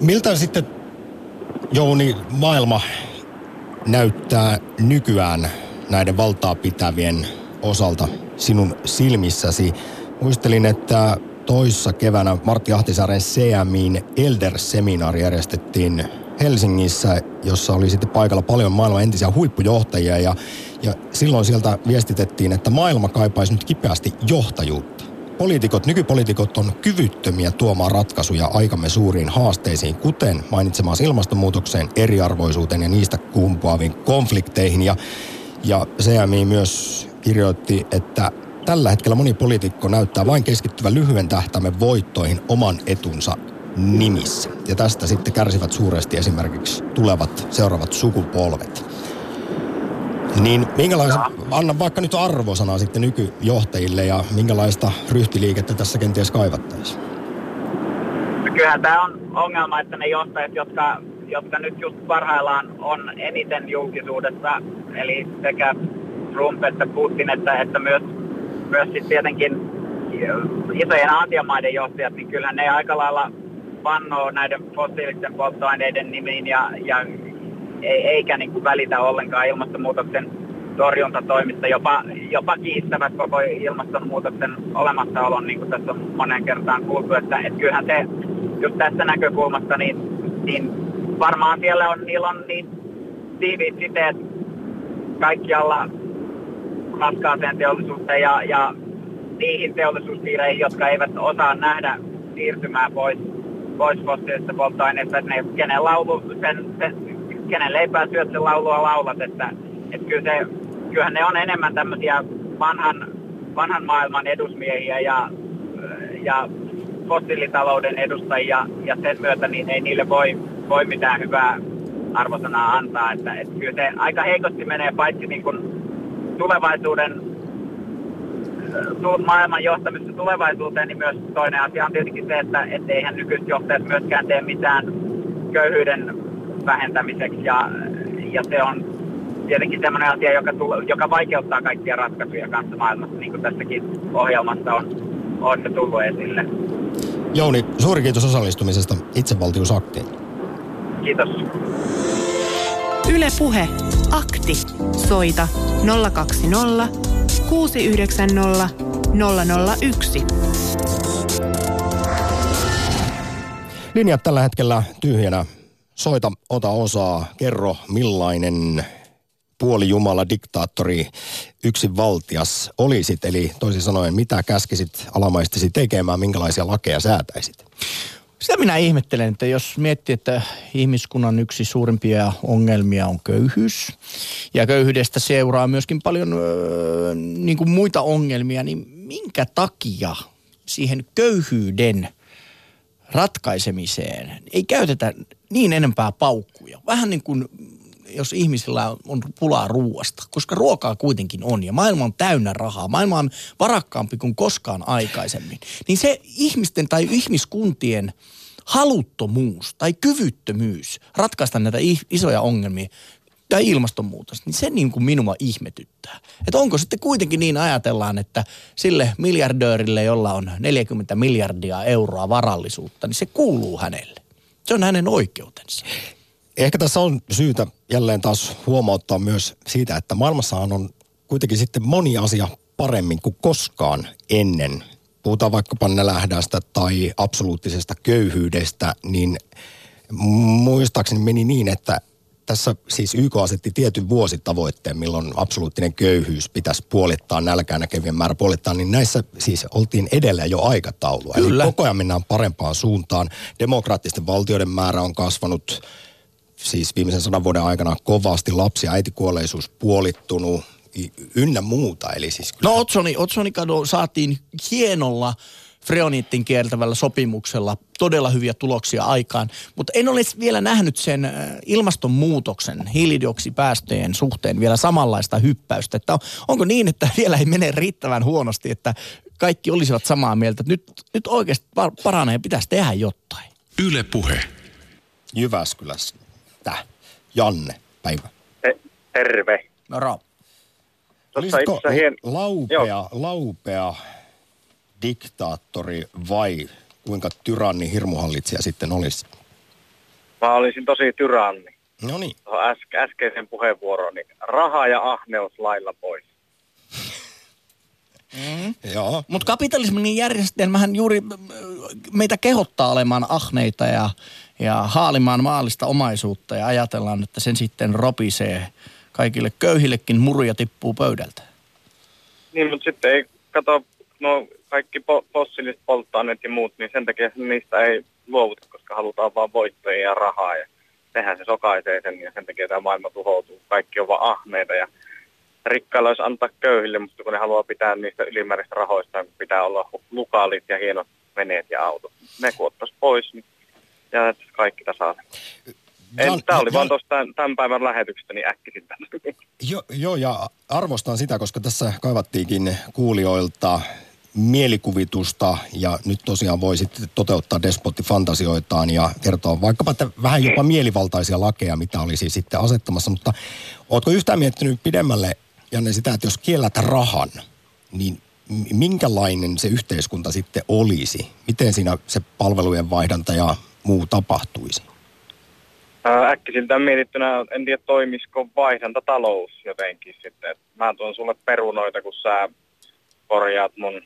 Miltä sitten, Jouni, maailma näyttää nykyään näiden valtaa pitävien osalta sinun silmissäsi? Muistelin, että toissa keväänä Martti Ahtisaaren CMIin Elder-seminaari järjestettiin Helsingissä, jossa oli sitten paikalla paljon maailman entisiä huippujohtajia ja, ja silloin sieltä viestitettiin, että maailma kaipaisi nyt kipeästi johtajuutta. Poliitikot, nykypoliitikot on kyvyttömiä tuomaan ratkaisuja aikamme suuriin haasteisiin, kuten mainitsemaan ilmastonmuutokseen, eriarvoisuuteen ja niistä kumpuaviin konflikteihin. Ja, ja CMI myös kirjoitti, että tällä hetkellä moni poliitikko näyttää vain keskittyvän lyhyen tähtäimen voittoihin oman etunsa nimissä. Ja tästä sitten kärsivät suuresti esimerkiksi tulevat seuraavat sukupolvet. Niin minkälaista, anna vaikka nyt arvosana sitten nykyjohtajille ja minkälaista ryhtiliikettä tässä kenties kaivattaisiin? Kyllähän tämä on ongelma, että ne johtajat, jotka, jotka nyt just parhaillaan on eniten julkisuudessa, eli sekä Trump että Putin, että, että myös, myös sitten tietenkin isojen Aasiamaiden johtajat, niin kyllähän ne aika lailla vannoo näiden fossiilisten polttoaineiden nimiin ja, ja ei, eikä niin kuin välitä ollenkaan ilmastonmuutoksen torjuntatoimista, jopa, jopa kiistävät koko ilmastonmuutoksen olemassaolon, niin kuin tässä on monen kertaan kuultu, että, että kyllähän se just tästä näkökulmasta, niin, niin varmaan siellä on, niillä on niin tiiviit siteet kaikkialla raskaaseen teollisuuteen ja, ja niihin teollisuuspiireihin, jotka eivät osaa nähdä siirtymää pois, pois fossiilisista polttoaineista, että ne, kenen laulu, sen, sen, kenen leipää syöt, sen laulua laulat, että, että kyllä se, kyllähän ne on enemmän tämmöisiä vanhan, vanhan maailman edusmiehiä ja, ja fossiilitalouden edustajia ja sen myötä niin ei niille voi, voi mitään hyvää arvosanaa antaa. Että, että kyllä se aika heikosti menee paitsi niin kuin tulevaisuuden maailman johtamista tulevaisuuteen, niin myös toinen asia on tietenkin se, että et eihän nykyiset johtajat myöskään tee mitään köyhyyden vähentämiseksi ja, ja se on tietenkin sellainen asia, joka, tulo, joka vaikeuttaa kaikkia ratkaisuja kanssa maailmassa, niin kuin tässäkin ohjelmassa on, on tullut esille. Jouni, suuri kiitos osallistumisesta itsevaltiusaktiin. Kiitos. Yle Puhe. Akti. Soita 020 690 001. Linjat tällä hetkellä tyhjänä. Soita, ota osaa, kerro millainen puolijumala, diktaattori, yksin valtias olisit. Eli toisin sanoen, mitä käskisit alamaistesi tekemään, minkälaisia lakeja säätäisit? Sitä minä ihmettelen, että jos miettii, että ihmiskunnan yksi suurimpia ongelmia on köyhyys, ja köyhyydestä seuraa myöskin paljon öö, niin kuin muita ongelmia, niin minkä takia siihen köyhyyden ratkaisemiseen ei käytetä niin enempää paukkuja? Vähän niin kuin jos ihmisillä on pulaa ruoasta, koska ruokaa kuitenkin on ja maailma on täynnä rahaa, maailma on varakkaampi kuin koskaan aikaisemmin, niin se ihmisten tai ihmiskuntien haluttomuus tai kyvyttömyys ratkaista näitä isoja ongelmia tai ilmastonmuutos, niin se niin kuin minua ihmetyttää. Että onko sitten kuitenkin niin ajatellaan, että sille miljardöörille, jolla on 40 miljardia euroa varallisuutta, niin se kuuluu hänelle. Se on hänen oikeutensa. Ehkä tässä on syytä jälleen taas huomauttaa myös siitä, että maailmassahan on kuitenkin sitten moni asia paremmin kuin koskaan ennen. Puhutaan vaikkapa nälähdästä tai absoluuttisesta köyhyydestä, niin muistaakseni meni niin, että tässä siis YK asetti tietyn vuositavoitteen, milloin absoluuttinen köyhyys pitäisi puolittaa, nälkää näkevien määrä puolittaa, niin näissä siis oltiin edellä jo aikataulua. Kyllä. Eli koko ajan mennään parempaan suuntaan. Demokraattisten valtioiden määrä on kasvanut siis viimeisen sadan vuoden aikana kovasti lapsi- ja äitikuolleisuus puolittunut ynnä muuta. Eli siis kyllä... No Otsoni, Otsoni saatiin hienolla freoniittin kiertävällä sopimuksella todella hyviä tuloksia aikaan, mutta en ole vielä nähnyt sen äh, ilmastonmuutoksen hiilidioksipäästöjen suhteen vielä samanlaista hyppäystä. Että onko niin, että vielä ei mene riittävän huonosti, että kaikki olisivat samaa mieltä, että nyt, nyt oikeasti paranee ja pitäisi tehdä jotain. Yle Puhe. Jyväskylässä Tää. Janne, päivä. Te- terve. Moro. Olisiko hien... laupea, Joo. laupea diktaattori vai kuinka tyranni hirmuhallitsija sitten olisi? Mä olisin tosi tyranni. No niin. Äske, äskeisen puheenvuoron, niin raha ja ahneus lailla pois. Mm. Joo. Mutta kapitalismin järjestelmähän juuri meitä kehottaa olemaan ahneita ja ja haalimaan maallista omaisuutta ja ajatellaan, että sen sitten ropisee kaikille köyhillekin muruja tippuu pöydältä. Niin, mutta sitten ei kato, no kaikki po- fossiiliset polttoaineet ja muut, niin sen takia niistä ei luovuta, koska halutaan vaan voittoja ja rahaa ja tehdään se sokaisee sen ja sen takia tämä maailma tuhoutuu. Kaikki on vaan ahneita ja rikkailla olisi antaa köyhille, mutta kun ne haluaa pitää niistä ylimääräistä rahoista, niin pitää olla lukaalit ja hienot veneet ja autot. Ne kun pois, niin ja kaikki tasalle. Tämä oli vaan tuosta tämän päivän lähetyksestä, niin äkkisin [laughs] Joo, jo, ja arvostan sitä, koska tässä kaivattiinkin kuulijoilta mielikuvitusta ja nyt tosiaan voi sitten toteuttaa despottifantasioitaan ja kertoa vaikkapa että vähän jopa mielivaltaisia lakeja, mitä olisi sitten asettamassa. Mutta ootko yhtään miettinyt pidemmälle, Janne, sitä, että jos kiellät rahan, niin minkälainen se yhteiskunta sitten olisi? Miten siinä se palvelujen vaihdanta ja muu tapahtuisi? Äkkisiltään mietittynä en tiedä toimisiko vaihdantatalous jotenkin sitten. Mä tuon sulle perunoita, kun sä korjaat mun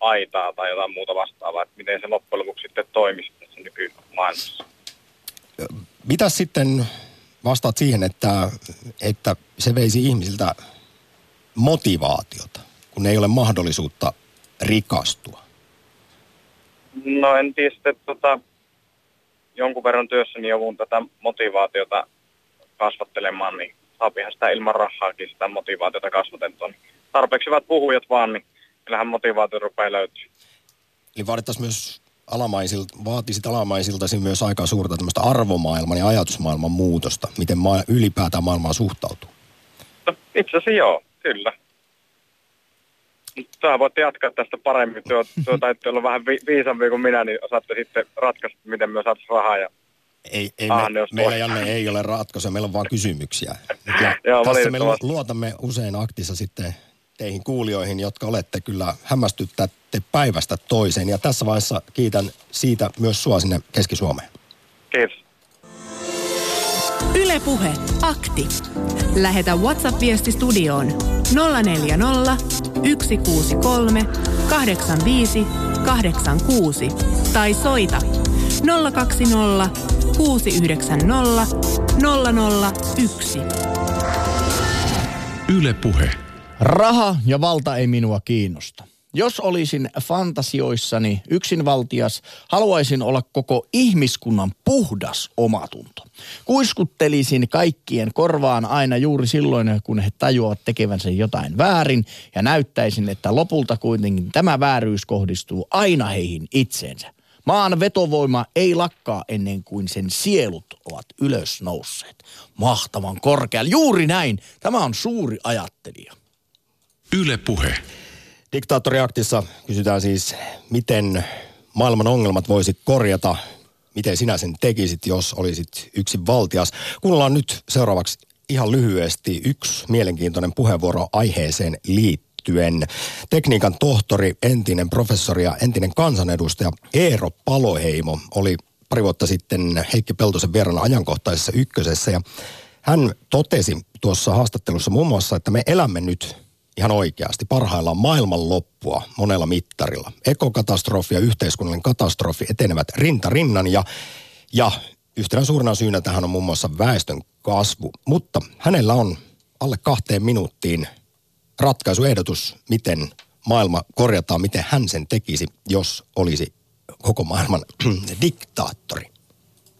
aitaa tai jotain muuta vastaavaa, että miten se loppujen lopuksi sitten toimisi tässä nykymaailmassa. Mitä sitten vastaat siihen, että, että se veisi ihmisiltä motivaatiota, kun ei ole mahdollisuutta rikastua? No en tiedä sitten, tota, jonkun verran työssäni joudun tätä motivaatiota kasvattelemaan, niin saapihan sitä ilman rahaakin sitä motivaatiota kasvatettua. Niin tarpeeksi hyvät puhujat vaan, niin kyllähän motivaatio rupeaa löytyä. Eli vaadittaisiin myös alamaisilta, vaatisit alamaisiltasi myös aika suurta tämmöistä arvomaailman ja ajatusmaailman muutosta, miten maa, ylipäätään maailmaan suhtautuu. No, itse asiassa joo, kyllä. Sä voit jatkaa tästä paremmin. Tuo, tuo täytyy olla vähän vi- viisampi kuin minä, niin osaatte sitten ratkaista, miten me saataisiin rahaa. Ja... Ei, ei Ah, me, meillä. Janne ei ole ratkaisuja, meillä on vain kysymyksiä. Ja [laughs] Joo, tässä me luotamme usein aktissa sitten teihin kuulijoihin, jotka olette kyllä hämmästyttätte päivästä toiseen. Ja tässä vaiheessa kiitän siitä myös sua sinne Keski-Suomeen. Kiitos. Ylepuhe akti. Lähetä WhatsApp-viesti studioon 040 163 85 86 tai soita 020 690 001. Yle Puhe. Raha ja valta ei minua kiinnosta. Jos olisin fantasioissani yksinvaltias, haluaisin olla koko ihmiskunnan puhdas omatunto. Kuiskuttelisin kaikkien korvaan aina juuri silloin, kun he tajuavat tekevänsä jotain väärin ja näyttäisin, että lopulta kuitenkin tämä vääryys kohdistuu aina heihin itseensä. Maan vetovoima ei lakkaa ennen kuin sen sielut ovat ylös nousseet. Mahtavan korkealla. Juuri näin. Tämä on suuri ajattelija. Yle Puhe. Diktaattoriaktissa kysytään siis, miten maailman ongelmat voisi korjata, miten sinä sen tekisit, jos olisit yksin valtias. Kuunnellaan nyt seuraavaksi ihan lyhyesti yksi mielenkiintoinen puheenvuoro aiheeseen liittyen. Tekniikan tohtori, entinen professori ja entinen kansanedustaja Eero Paloheimo oli pari vuotta sitten Heikki Peltosen vieraana ajankohtaisessa ykkösessä ja hän totesi tuossa haastattelussa muun muassa, että me elämme nyt ihan oikeasti parhaillaan maailman loppua monella mittarilla. Ekokatastrofi ja yhteiskunnallinen katastrofi etenevät rinta rinnan ja, ja yhtenä suurena syynä tähän on muun muassa väestön kasvu. Mutta hänellä on alle kahteen minuuttiin ratkaisuehdotus, miten maailma korjataan, miten hän sen tekisi, jos olisi koko maailman [clears throat] diktaattori.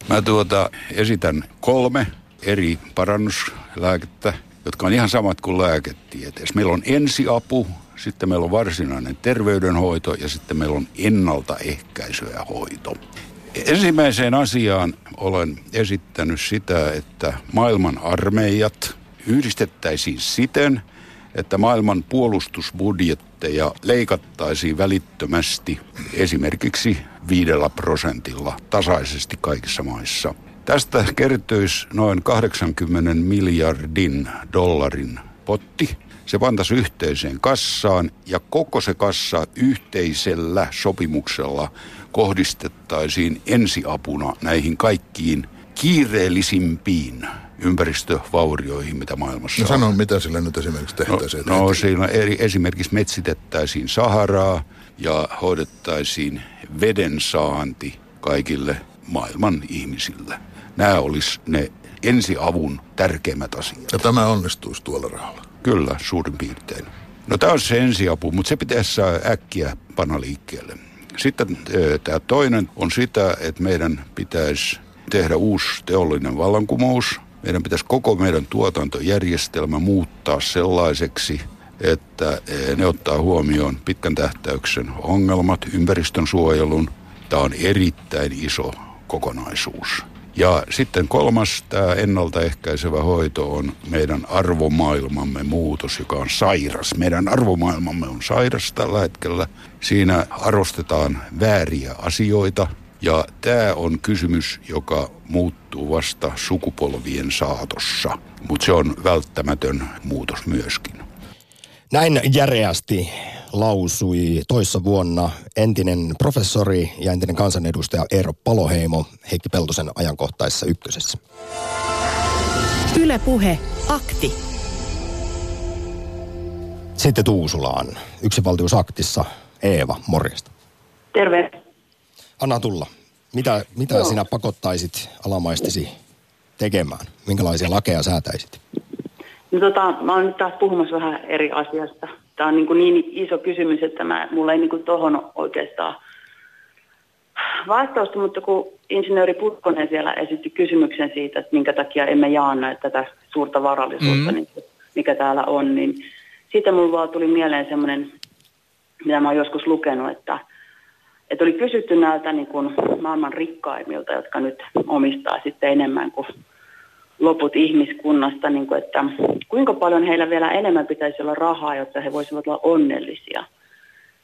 Mä tuota esitän kolme eri parannuslääkettä, jotka on ihan samat kuin lääketieteessä. Meillä on ensiapu, sitten meillä on varsinainen terveydenhoito ja sitten meillä on ennaltaehkäisy ja hoito. Ensimmäiseen asiaan olen esittänyt sitä, että maailman armeijat yhdistettäisiin siten, että maailman puolustusbudjetteja leikattaisiin välittömästi esimerkiksi viidellä prosentilla tasaisesti kaikissa maissa. Tästä kertyisi noin 80 miljardin dollarin potti. Se pantaisi yhteiseen kassaan ja koko se kassa yhteisellä sopimuksella kohdistettaisiin ensiapuna näihin kaikkiin kiireellisimpiin ympäristövaurioihin, mitä maailmassa No on. sano, mitä sillä nyt esimerkiksi tehtäisiin. No, no siinä eri, esimerkiksi metsitettäisiin Saharaa ja hoidettaisiin veden saanti kaikille maailman ihmisille. Nämä olisi ne ensiavun tärkeimmät asiat. Ja tämä onnistuisi tuolla rahalla. Kyllä, suurin piirtein. No tämä on se ensiapu, mutta se pitäisi saada äkkiä panna liikkeelle. Sitten tämä toinen on sitä, että meidän pitäisi tehdä uusi teollinen vallankumous. Meidän pitäisi koko meidän tuotantojärjestelmä muuttaa sellaiseksi, että eh, ne ottaa huomioon pitkän tähtäyksen ongelmat, ympäristön suojelun. Tämä on erittäin iso kokonaisuus. Ja sitten kolmas, tämä ennaltaehkäisevä hoito on meidän arvomaailmamme muutos, joka on sairas. Meidän arvomaailmamme on sairas tällä hetkellä. Siinä arvostetaan vääriä asioita. Ja tämä on kysymys, joka muuttuu vasta sukupolvien saatossa. Mutta se on välttämätön muutos myöskin. Näin järeästi lausui toissa vuonna entinen professori ja entinen kansanedustaja Eero Paloheimo Heikki Peltosen ajankohtaisessa ykkösessä. Ylepuhe akti. Sitten Tuusulaan, yksivaltiusaktissa Eeva, morjesta. Terve. Anna tulla. Mitä, mitä Joo. sinä pakottaisit alamaistisi tekemään? Minkälaisia lakeja säätäisit? No tota, mä oon nyt taas puhumassa vähän eri asiasta. Tämä on niin, kuin niin iso kysymys, että mä, mulla ei niin kuin tohon oikeastaan vastausta, mutta kun insinööri Putkonen siellä esitti kysymyksen siitä, että minkä takia emme jaa näitä tätä suurta varallisuutta, mm. niin, mikä täällä on, niin sitten mulla vaan tuli mieleen semmoinen, mitä mä oon joskus lukenut, että, että oli kysytty näiltä niin kuin maailman rikkaimmilta, jotka nyt omistaa sitten enemmän kuin loput ihmiskunnasta, niin kuin, että kuinka paljon heillä vielä enemmän pitäisi olla rahaa, jotta he voisivat olla onnellisia.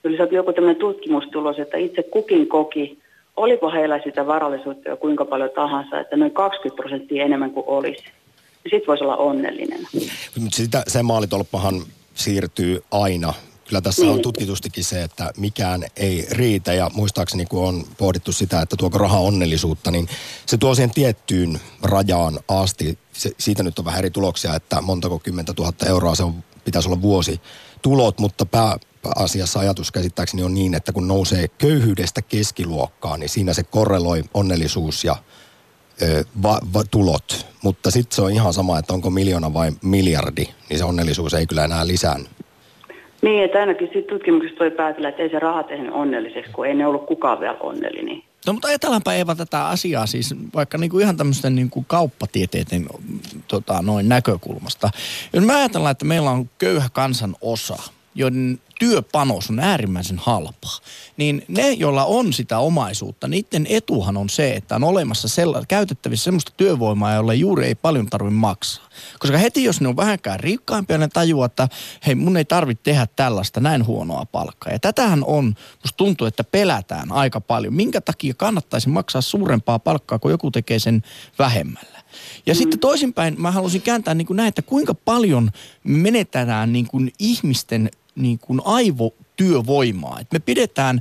Tuli joku tämmöinen tutkimustulos, että itse kukin koki, olipa heillä sitä varallisuutta jo kuinka paljon tahansa, että noin 20 prosenttia enemmän kuin olisi. Sitten voisi olla onnellinen. Sitä, se maalitolppahan siirtyy aina. Kyllä tässä niin. on tutkitustikin se, että mikään ei riitä ja muistaakseni kun on pohdittu sitä, että tuoko raha onnellisuutta, niin se tuo siihen tiettyyn rajaan asti. Se, siitä nyt on vähän eri tuloksia, että montako kymmentä tuhatta euroa se on, pitäisi olla vuosi tulot, mutta pääasiassa ajatus käsittääkseni on niin, että kun nousee köyhyydestä keskiluokkaan, niin siinä se korreloi onnellisuus ja ö, va, va, tulot. Mutta sitten se on ihan sama, että onko miljoona vai miljardi, niin se onnellisuus ei kyllä enää lisäänny. Niin, että ainakin siitä tutkimuksesta voi päätellä, että ei se raha tehnyt onnelliseksi, kun ei ne ollut kukaan vielä onnellinen. No mutta ajatellaanpa Eeva tätä asiaa siis vaikka niinku ihan tämmöisten niinku kauppatieteiden tota, noin näkökulmasta. Jos me ajatellaan, että meillä on köyhä kansan osa, joiden työpanos on äärimmäisen halpaa, niin ne, joilla on sitä omaisuutta, niiden etuhan on se, että on olemassa sella, käytettävissä sellaista työvoimaa, jolle juuri ei paljon tarvitse maksaa. Koska heti, jos ne on vähänkään rikkaimpia, ne tajuaa, että hei, mun ei tarvitse tehdä tällaista näin huonoa palkkaa. Ja tätähän on, musta tuntuu, että pelätään aika paljon. Minkä takia kannattaisi maksaa suurempaa palkkaa, kun joku tekee sen vähemmällä? Ja mm. sitten toisinpäin mä halusin kääntää niin kuin näin, että kuinka paljon menetään niin kuin ihmisten niin kuin aivotyövoimaa. Et me pidetään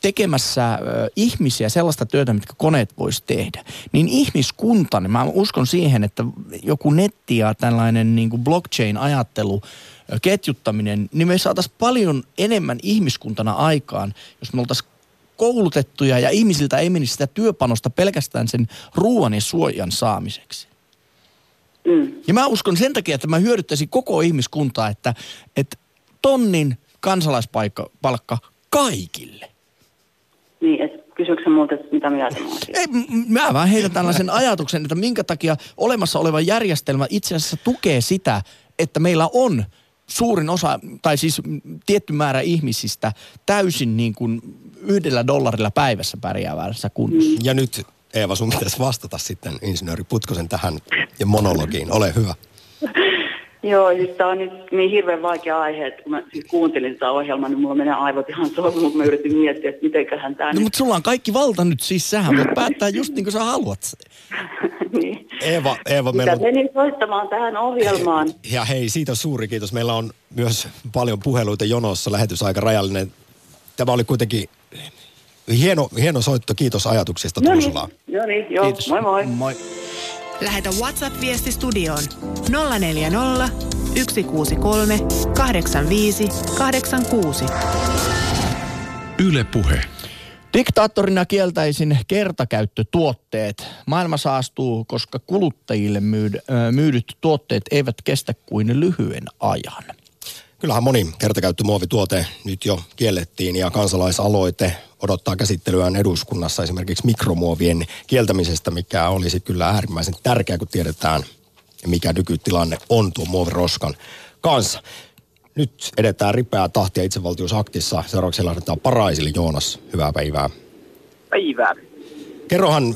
tekemässä ö, ihmisiä sellaista työtä, mitkä koneet vois tehdä, niin ihmiskunta, niin mä uskon siihen, että joku netti ja tällainen niin kuin blockchain-ajattelu, ö, ketjuttaminen, niin me saataisiin paljon enemmän ihmiskuntana aikaan, jos me oltaisiin koulutettuja ja ihmisiltä ei menisi sitä työpanosta pelkästään sen ruoan ja suojan saamiseksi. Mm. Ja mä uskon sen takia, että mä hyödyttäisin koko ihmiskuntaa, että, että tonnin kansalaispalkka kaikille. Niin, että kysyykö multa, että mitä minä Ei, mä vaan heitän tällaisen ajatuksen, että minkä takia olemassa oleva järjestelmä itse asiassa tukee sitä, että meillä on suurin osa, tai siis tietty määrä ihmisistä täysin niin kuin yhdellä dollarilla päivässä pärjäävässä kunnossa. Ja nyt Eeva, sun pitäisi vastata sitten insinööri Putkosen tähän ja monologiin. Ole hyvä. Joo, siis tämä on nyt niin hirveän vaikea aihe, että kun mä siis kuuntelin tätä ohjelmaa, niin mulla menee aivot ihan solmuun, mutta mä yritin miettiä, että mitenköhän tämä... No, mutta sulla on kaikki valta nyt siis, sähän voit päättää just niin kuin sä haluat. [laughs] niin. Eeva, Eeva meillä on... menin soittamaan tähän ohjelmaan. Ja hei, siitä suuri kiitos. Meillä on myös paljon puheluita jonossa, lähetys-aika rajallinen. Tämä oli kuitenkin hieno, hieno soitto, kiitos ajatuksista no niin, No niin, joo, kiitos. moi moi. Moi. Lähetä WhatsApp-viesti studioon 040 163 85 86. Yle Puhe. Diktaattorina kieltäisin kertakäyttötuotteet. Maailma saastuu, koska kuluttajille myydyt tuotteet eivät kestä kuin lyhyen ajan. Kyllähän moni kertakäyttömuovituote nyt jo kiellettiin ja kansalaisaloite odottaa käsittelyään eduskunnassa esimerkiksi mikromuovien kieltämisestä, mikä olisi kyllä äärimmäisen tärkeää, kun tiedetään, mikä nykytilanne on tuon muoviroskan kanssa. Nyt edetään ripeää tahtia itsevaltiusaktissa. Seuraavaksi lähdetään Paraisille. Joonas, hyvää päivää. Päivää. Kerrohan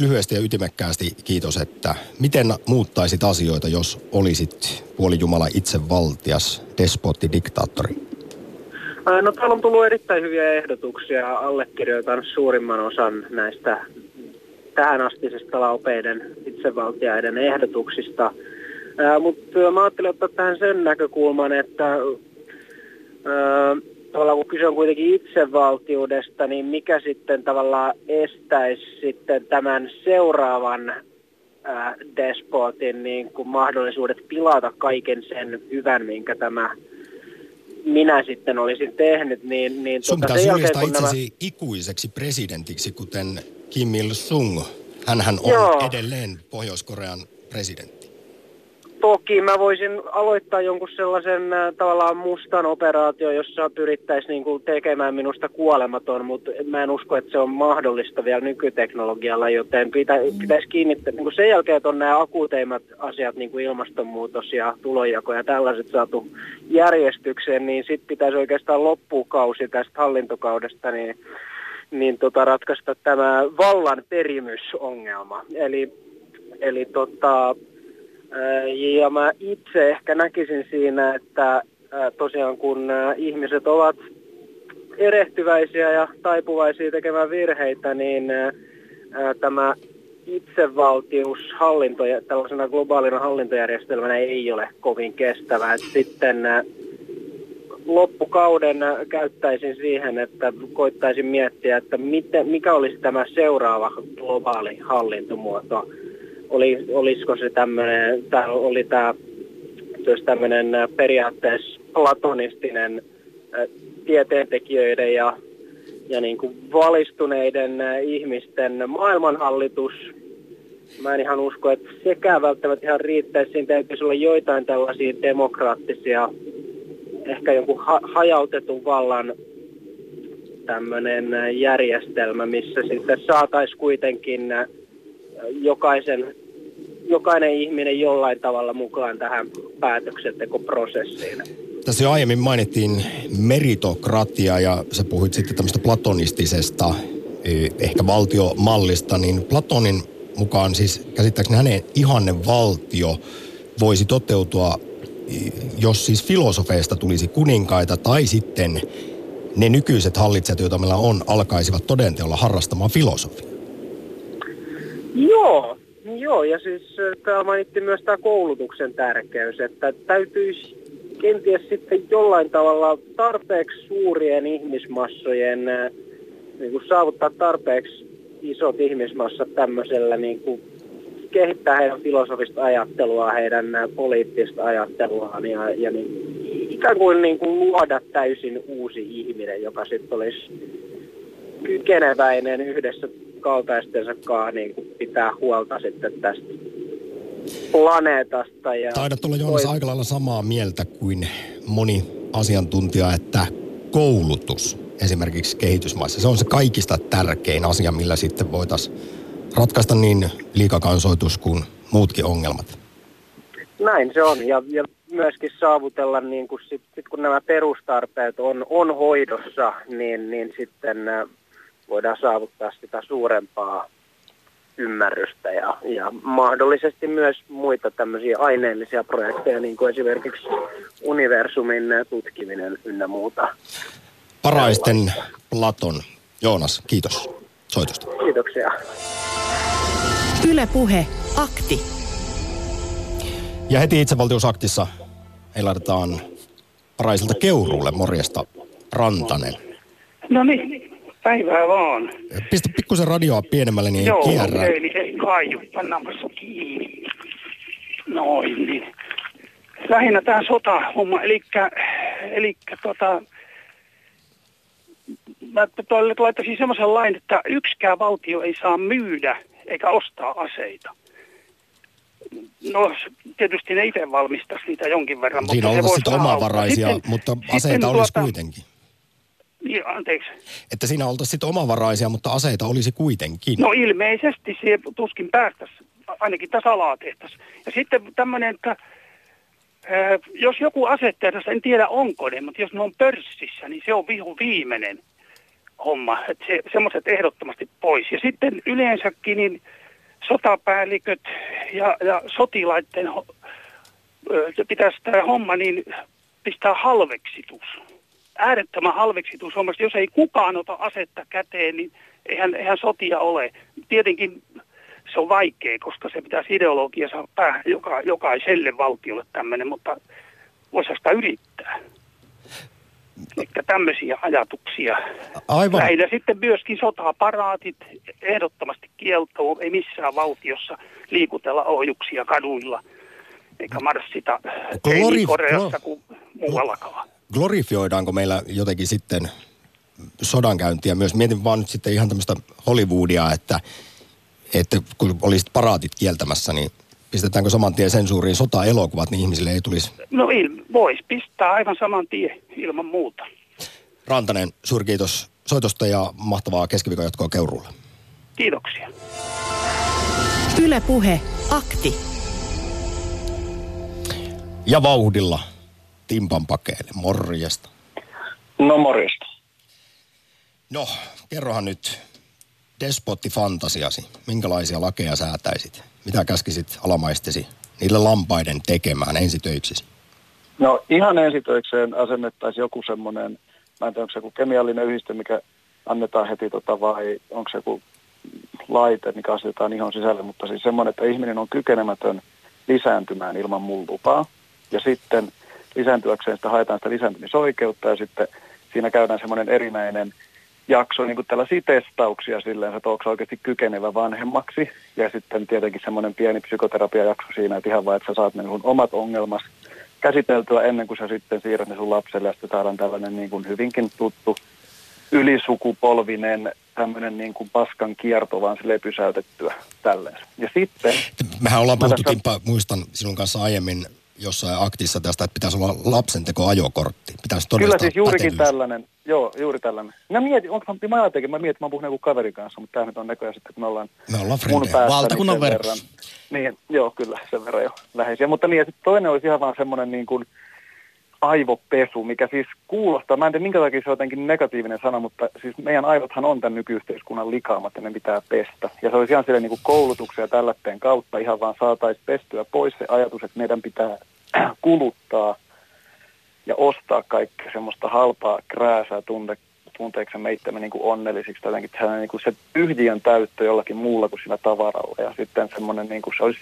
lyhyesti ja ytimekkäästi kiitos, että miten muuttaisit asioita, jos olisit puolijumala itsevaltias, despotti, diktaattori? No täällä on tullut erittäin hyviä ehdotuksia. Allekirjoitan suurimman osan näistä tähän astisista laupeiden itsevaltiaiden ehdotuksista. Mutta mä ajattelin ottaa tähän sen näkökulman, että ää, tavallaan kun kyse on kuitenkin itsevaltiudesta, niin mikä sitten tavallaan estäisi sitten tämän seuraavan ää, despotin niin kuin mahdollisuudet pilata kaiken sen hyvän, minkä tämä minä sitten olisin tehnyt. Niin, niin Sun tuota, pitäisi julistaa itsesi nämä... ikuiseksi presidentiksi, kuten Kim Il-sung. Hänhän on Joo. edelleen Pohjois-Korean presidentti. Toki mä voisin aloittaa jonkun sellaisen äh, tavallaan mustan operaatio, jossa pyrittäisiin niin kuin tekemään minusta kuolematon, mutta mä en usko, että se on mahdollista vielä nykyteknologialla, joten pitä, pitäisi kiinnittää, niin kuin sen jälkeen, että on nämä akuuteimmat asiat, niin kuin ilmastonmuutos ja tulonjako ja tällaiset saatu järjestykseen, niin sitten pitäisi oikeastaan loppukausi tästä hallintokaudesta, niin niin tota, ratkaista tämä vallan perimysongelma. Eli, eli tota, ja mä itse ehkä näkisin siinä, että tosiaan kun ihmiset ovat erehtyväisiä ja taipuvaisia tekemään virheitä, niin tämä itsevaltius hallinto, tällaisena globaalina hallintojärjestelmänä ei ole kovin kestävä. Sitten loppukauden käyttäisin siihen, että koittaisin miettiä, että mikä olisi tämä seuraava globaali hallintomuoto oli, olisiko se tämmöinen, tämä oli tämä tämmöinen periaatteessa platonistinen tieteentekijöiden ja, ja niin kuin valistuneiden ihmisten maailmanhallitus. Mä en ihan usko, että sekään välttämättä ihan riittäisi. Siinä täytyisi olla joitain tällaisia demokraattisia, ehkä jonkun ha- hajautetun vallan tämmöinen järjestelmä, missä sitten saataisiin kuitenkin jokaisen jokainen ihminen jollain tavalla mukaan tähän päätöksentekoprosessiin. Tässä jo aiemmin mainittiin meritokratia ja sä puhuit sitten tämmöistä platonistisesta e, ehkä valtiomallista, niin Platonin mukaan siis käsittääkseni hänen ihanne valtio voisi toteutua, e, jos siis filosofeista tulisi kuninkaita tai sitten ne nykyiset hallitsijat, joita meillä on, alkaisivat todenteolla harrastamaan filosofiaa. Joo, Joo, ja siis täällä mainittiin myös tämä koulutuksen tärkeys, että täytyisi kenties sitten jollain tavalla tarpeeksi suurien ihmismassojen niin kuin saavuttaa tarpeeksi isot ihmismassat tämmöisellä niin kuin kehittää heidän filosofista ajattelua, heidän poliittista ajatteluaan ja, ja niin, ikään kuin, niin kuin luoda täysin uusi ihminen, joka sitten olisi kykeneväinen yhdessä kaltaistensa kanssa niin kuin pitää huolta sitten tästä planeetasta. Ja Taidat olla Joonas aika lailla samaa mieltä kuin moni asiantuntija, että koulutus esimerkiksi kehitysmaissa, se on se kaikista tärkein asia, millä sitten voitaisiin ratkaista niin liikakansoitus kuin muutkin ongelmat. Näin se on ja, ja myöskin saavutella, niin kun, sit, sit kun nämä perustarpeet on, on hoidossa, niin, niin sitten voidaan saavuttaa sitä suurempaa ymmärrystä ja, ja mahdollisesti myös muita tämmöisiä aineellisia projekteja, niin kuin esimerkiksi universumin tutkiminen ynnä muuta. Paraisten Platon. Joonas, kiitos soitosta. Kiitoksia. Yle Puhe, akti. Ja heti itsevaltiusaktissa laitetaan Paraiselta Keuruulle morjesta Rantanen. No niin, Päivää vaan. Pistä pikkusen radioa pienemmälle, niin Joo, ei kierrä. Joo, niin ei kaiju, pannaanpas kiinni. Noin niin. Lähinnä tämä sota-homma, eli, eli tota, mä laittaisin semmoisen lain, että yksikään valtio ei saa myydä eikä ostaa aseita. No tietysti ne itse valmistaisi niitä jonkin verran. Siinä mutta on sitten omavaraisia, sitten, mutta sitten aseita olisi tuota, kuitenkin. Niin, anteeksi. Että siinä oltaisiin sitten omavaraisia, mutta aseita olisi kuitenkin. No ilmeisesti se tuskin päästäisi, ainakin tässä alatehtäisi. Ja sitten tämmöinen, että ää, jos joku asettehdassa, en tiedä onko ne, mutta jos ne on pörssissä, niin se on vihu viimeinen homma. Että se, semmoiset ehdottomasti pois. Ja sitten yleensäkin niin sotapäälliköt ja, ja sotilaiden pitäisi tämä homma niin pistää halveksitus äärettömän halveksitus hommasta. Jos ei kukaan ota asetta käteen, niin eihän, eihän sotia ole. Tietenkin se on vaikea, koska se pitäisi ideologiassa päähän joka, jokaiselle valtiolle tämmöinen, mutta voisi sitä yrittää. Eli tämmöisiä ajatuksia. Aivan. Lähinnä sitten myöskin sotaparaatit ehdottomasti kieltoon, ei missään valtiossa liikutella ohjuksia kaduilla, eikä marssita Glori- ei Koreassa glo- kuin muuallakaan Glorifioidaanko meillä jotenkin sitten sodankäyntiä myös? Mietin vaan nyt sitten ihan tämmöistä Hollywoodia, että, että kun olisit paraatit kieltämässä, niin Pistetäänkö saman tien sensuuriin sota-elokuvat, niin ihmisille ei tulisi. No il, voisi pistää aivan saman tien ilman muuta. Rantanen, suuri kiitos soitosta ja mahtavaa keskiviikon jatkoa Keuruulle. Kiitoksia. Ylepuhe akti. Ja vauhdilla Timpan pakeille. Morjesta. No morjesta. No, kerrohan nyt despotti-fantasiasi. Minkälaisia lakeja säätäisit? Mitä käskisit alamaistesi niille lampaiden tekemään ensitöiksisi? No ihan ensitöikseen asennettaisiin joku semmoinen, mä en tiedä, onko se joku kemiallinen yhdiste, mikä annetaan heti tota, vai onko se joku laite, mikä asetetaan ihon sisälle, mutta siis semmoinen, että ihminen on kykenemätön lisääntymään ilman mun lupaa. Ja sitten lisääntyäkseen sitä haetaan sitä lisääntymisoikeutta ja sitten siinä käydään semmoinen erinäinen jakso niin tällaisia testauksia silleen, että onko oikeasti kykenevä vanhemmaksi. Ja sitten tietenkin semmoinen pieni psykoterapiajakso siinä, että ihan vaan, että sä saat ne sun omat ongelmas käsiteltyä ennen kuin sä sitten siirrät ne sun lapselle ja sitten saadaan tällainen niin kuin hyvinkin tuttu ylisukupolvinen tämmöinen niin kuin paskan kierto vaan sille pysäytettyä tälleen. Ja sitten... Mehän ollaan puhuttu, tässä- Timppa, muistan sinun kanssa aiemmin jossain aktissa tästä, että pitäisi olla lapsenteko ajokortti. Pitäisi Kyllä siis juurikin pätevyys. tällainen, joo, juuri tällainen. Mä mietin, onko mä, mä ajattelin, mä mietin, mä puhun joku kaverin kanssa, mutta tämä nyt on näköjään sitten, kun me ollaan Me ollaan mun päästä, Valtakunnan niin verran. Niin, joo, kyllä, sen verran jo läheisiä. Mutta niin, ja sitten toinen olisi ihan vaan semmoinen niin kuin aivopesu, mikä siis kuulostaa, mä en tiedä minkä takia se on jotenkin negatiivinen sana, mutta siis meidän aivothan on tämän nykyyhteiskunnan likaamat ja ne pitää pestä. Ja se olisi ihan silleen niin koulutuksen ja tällätteen kautta ihan vaan saataisiin pestyä pois se ajatus, että meidän pitää [clears throat] kuluttaa ja ostaa kaikkea semmoista halpaa krääsää tunte, tunteeksi meittämme niin kuin onnellisiksi. Jotenkin sellainen niin kuin se tyhjiön täyttö jollakin muulla kuin sillä tavaralla. Ja sitten semmoinen niin kuin se olisi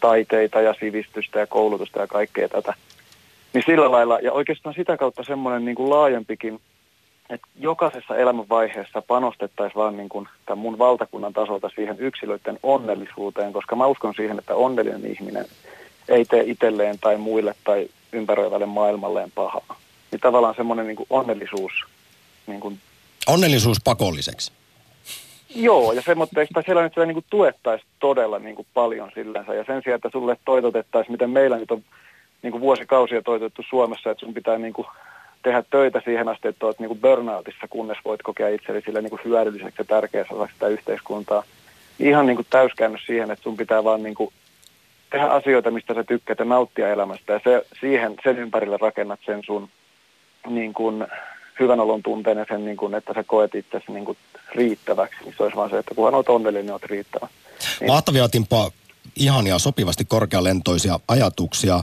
taiteita ja sivistystä ja koulutusta ja kaikkea tätä. Niin sillä lailla, ja oikeastaan sitä kautta semmoinen niin kuin laajempikin, että jokaisessa elämänvaiheessa panostettaisiin vaan niin kuin tämän mun valtakunnan tasolta siihen yksilöiden onnellisuuteen, koska mä uskon siihen, että onnellinen ihminen ei tee itselleen tai muille tai ympäröivälle maailmalleen pahaa. Niin tavallaan semmoinen niin kuin onnellisuus, niin kuin, Onnellisuus pakolliseksi. joo, ja semmoinen, että siellä nyt sitä niin kuin tuettaisiin todella niin kuin paljon sillänsä, ja sen sijaan, että sulle toitotettaisiin, miten meillä nyt on niin kuin vuosikausia toitettu Suomessa, että sun pitää niin kuin tehdä töitä siihen asti, että olet niin kuin burnoutissa, kunnes voit kokea itsellesi sille niin kuin hyödylliseksi ja tärkeäksi osaksi sitä yhteiskuntaa. Ihan niin kuin täyskäännös siihen, että sun pitää vaan niin kuin tehdä asioita, mistä sä tykkäät ja nauttia elämästä. Ja se, siihen, sen ympärille rakennat sen sun niin kuin, hyvän olon tunteen ja sen, niin kuin, että sä koet itsesi niin kuin, riittäväksi. Niin se olisi vaan se, että kunhan olet onnellinen, niin olet riittävä. Mahtavia, Timppa, ihania, sopivasti korkealentoisia ajatuksia,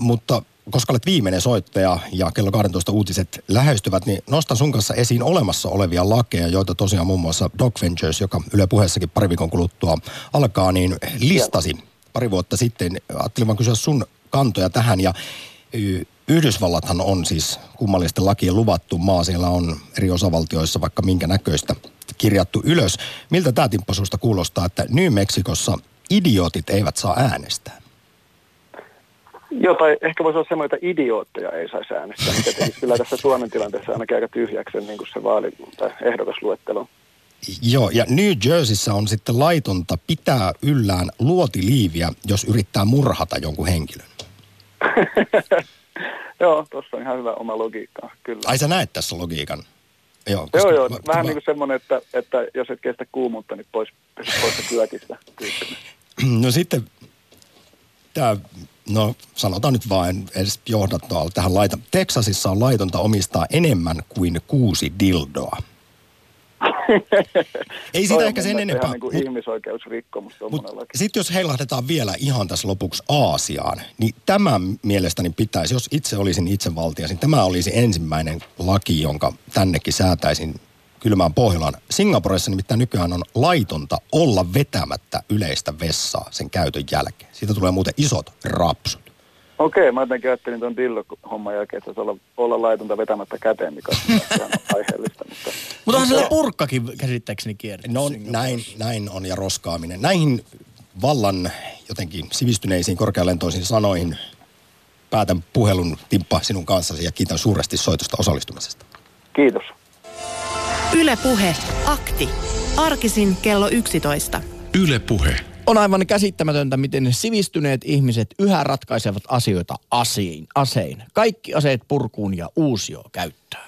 mutta koska olet viimeinen soittaja ja kello 12 uutiset lähestyvät, niin nostan sun kanssa esiin olemassa olevia lakeja, joita tosiaan muun muassa Doc Ventures, joka Yle puheessakin pari viikon kuluttua alkaa, niin listasi pari vuotta sitten. Ajattelin vaan kysyä sun kantoja tähän ja Yhdysvallathan on siis kummallisten lakien luvattu maa. Siellä on eri osavaltioissa vaikka minkä näköistä kirjattu ylös. Miltä tämä Timppa kuulostaa, että New Mexicossa idiotit eivät saa äänestää? Joo, tai ehkä voisi olla semmoinen, että idiootteja ei saisi äänestää, mikä tekisi kyllä tässä Suomen tilanteessa ainakin aika tyhjäksi niin kuin se vaali- tai ehdokasluettelo. Joo, ja New Jerseyssä on sitten laitonta pitää yllään luotiliiviä, jos yrittää murhata jonkun henkilön. Joo, tuossa on ihan hyvä oma logiikka, kyllä. Ai sä näet tässä logiikan? Joo, Joo, joo, mä- vähän mä- niin kuin semmoinen, että, että jos et kestä kuumuutta, niin pois, pois kyökistä. No sitten tämä, no sanotaan nyt vaan, en edes johdattua tähän laita. Teksasissa on laitonta omistaa enemmän kuin kuusi dildoa. [laughs] Ei on ehkä sen enempää. Niin kuin ihmisoikeusrikkomus laki. Sitten jos heilahdetaan vielä ihan tässä lopuksi Aasiaan, niin tämä mielestäni pitäisi, jos itse olisin itsevaltia, niin tämä olisi ensimmäinen laki, jonka tännekin säätäisin kylmään Pohjolaan. Singaporessa nimittäin nykyään on laitonta olla vetämättä yleistä vessaa sen käytön jälkeen. Siitä tulee muuten isot rapsut. Okei, mä jotenkin ajattelin tuon dillo-homman jälkeen, että se olla, olla laitonta vetämättä käteen, mikä on [laughs] aiheellista. Mutta, Mutta onhan siellä purkkakin käsittääkseni kierretty. No näin, näin on ja roskaaminen. Näihin vallan jotenkin sivistyneisiin korkealentoisiin sanoihin päätän puhelun Timppa sinun kanssasi ja kiitän suuresti soitosta osallistumisesta. Kiitos. Ylepuhe akti. Arkisin kello 11. Yle Puhe. On aivan käsittämätöntä, miten ne sivistyneet ihmiset yhä ratkaisevat asioita asein. asein. Kaikki aseet purkuun ja uusio käyttöön.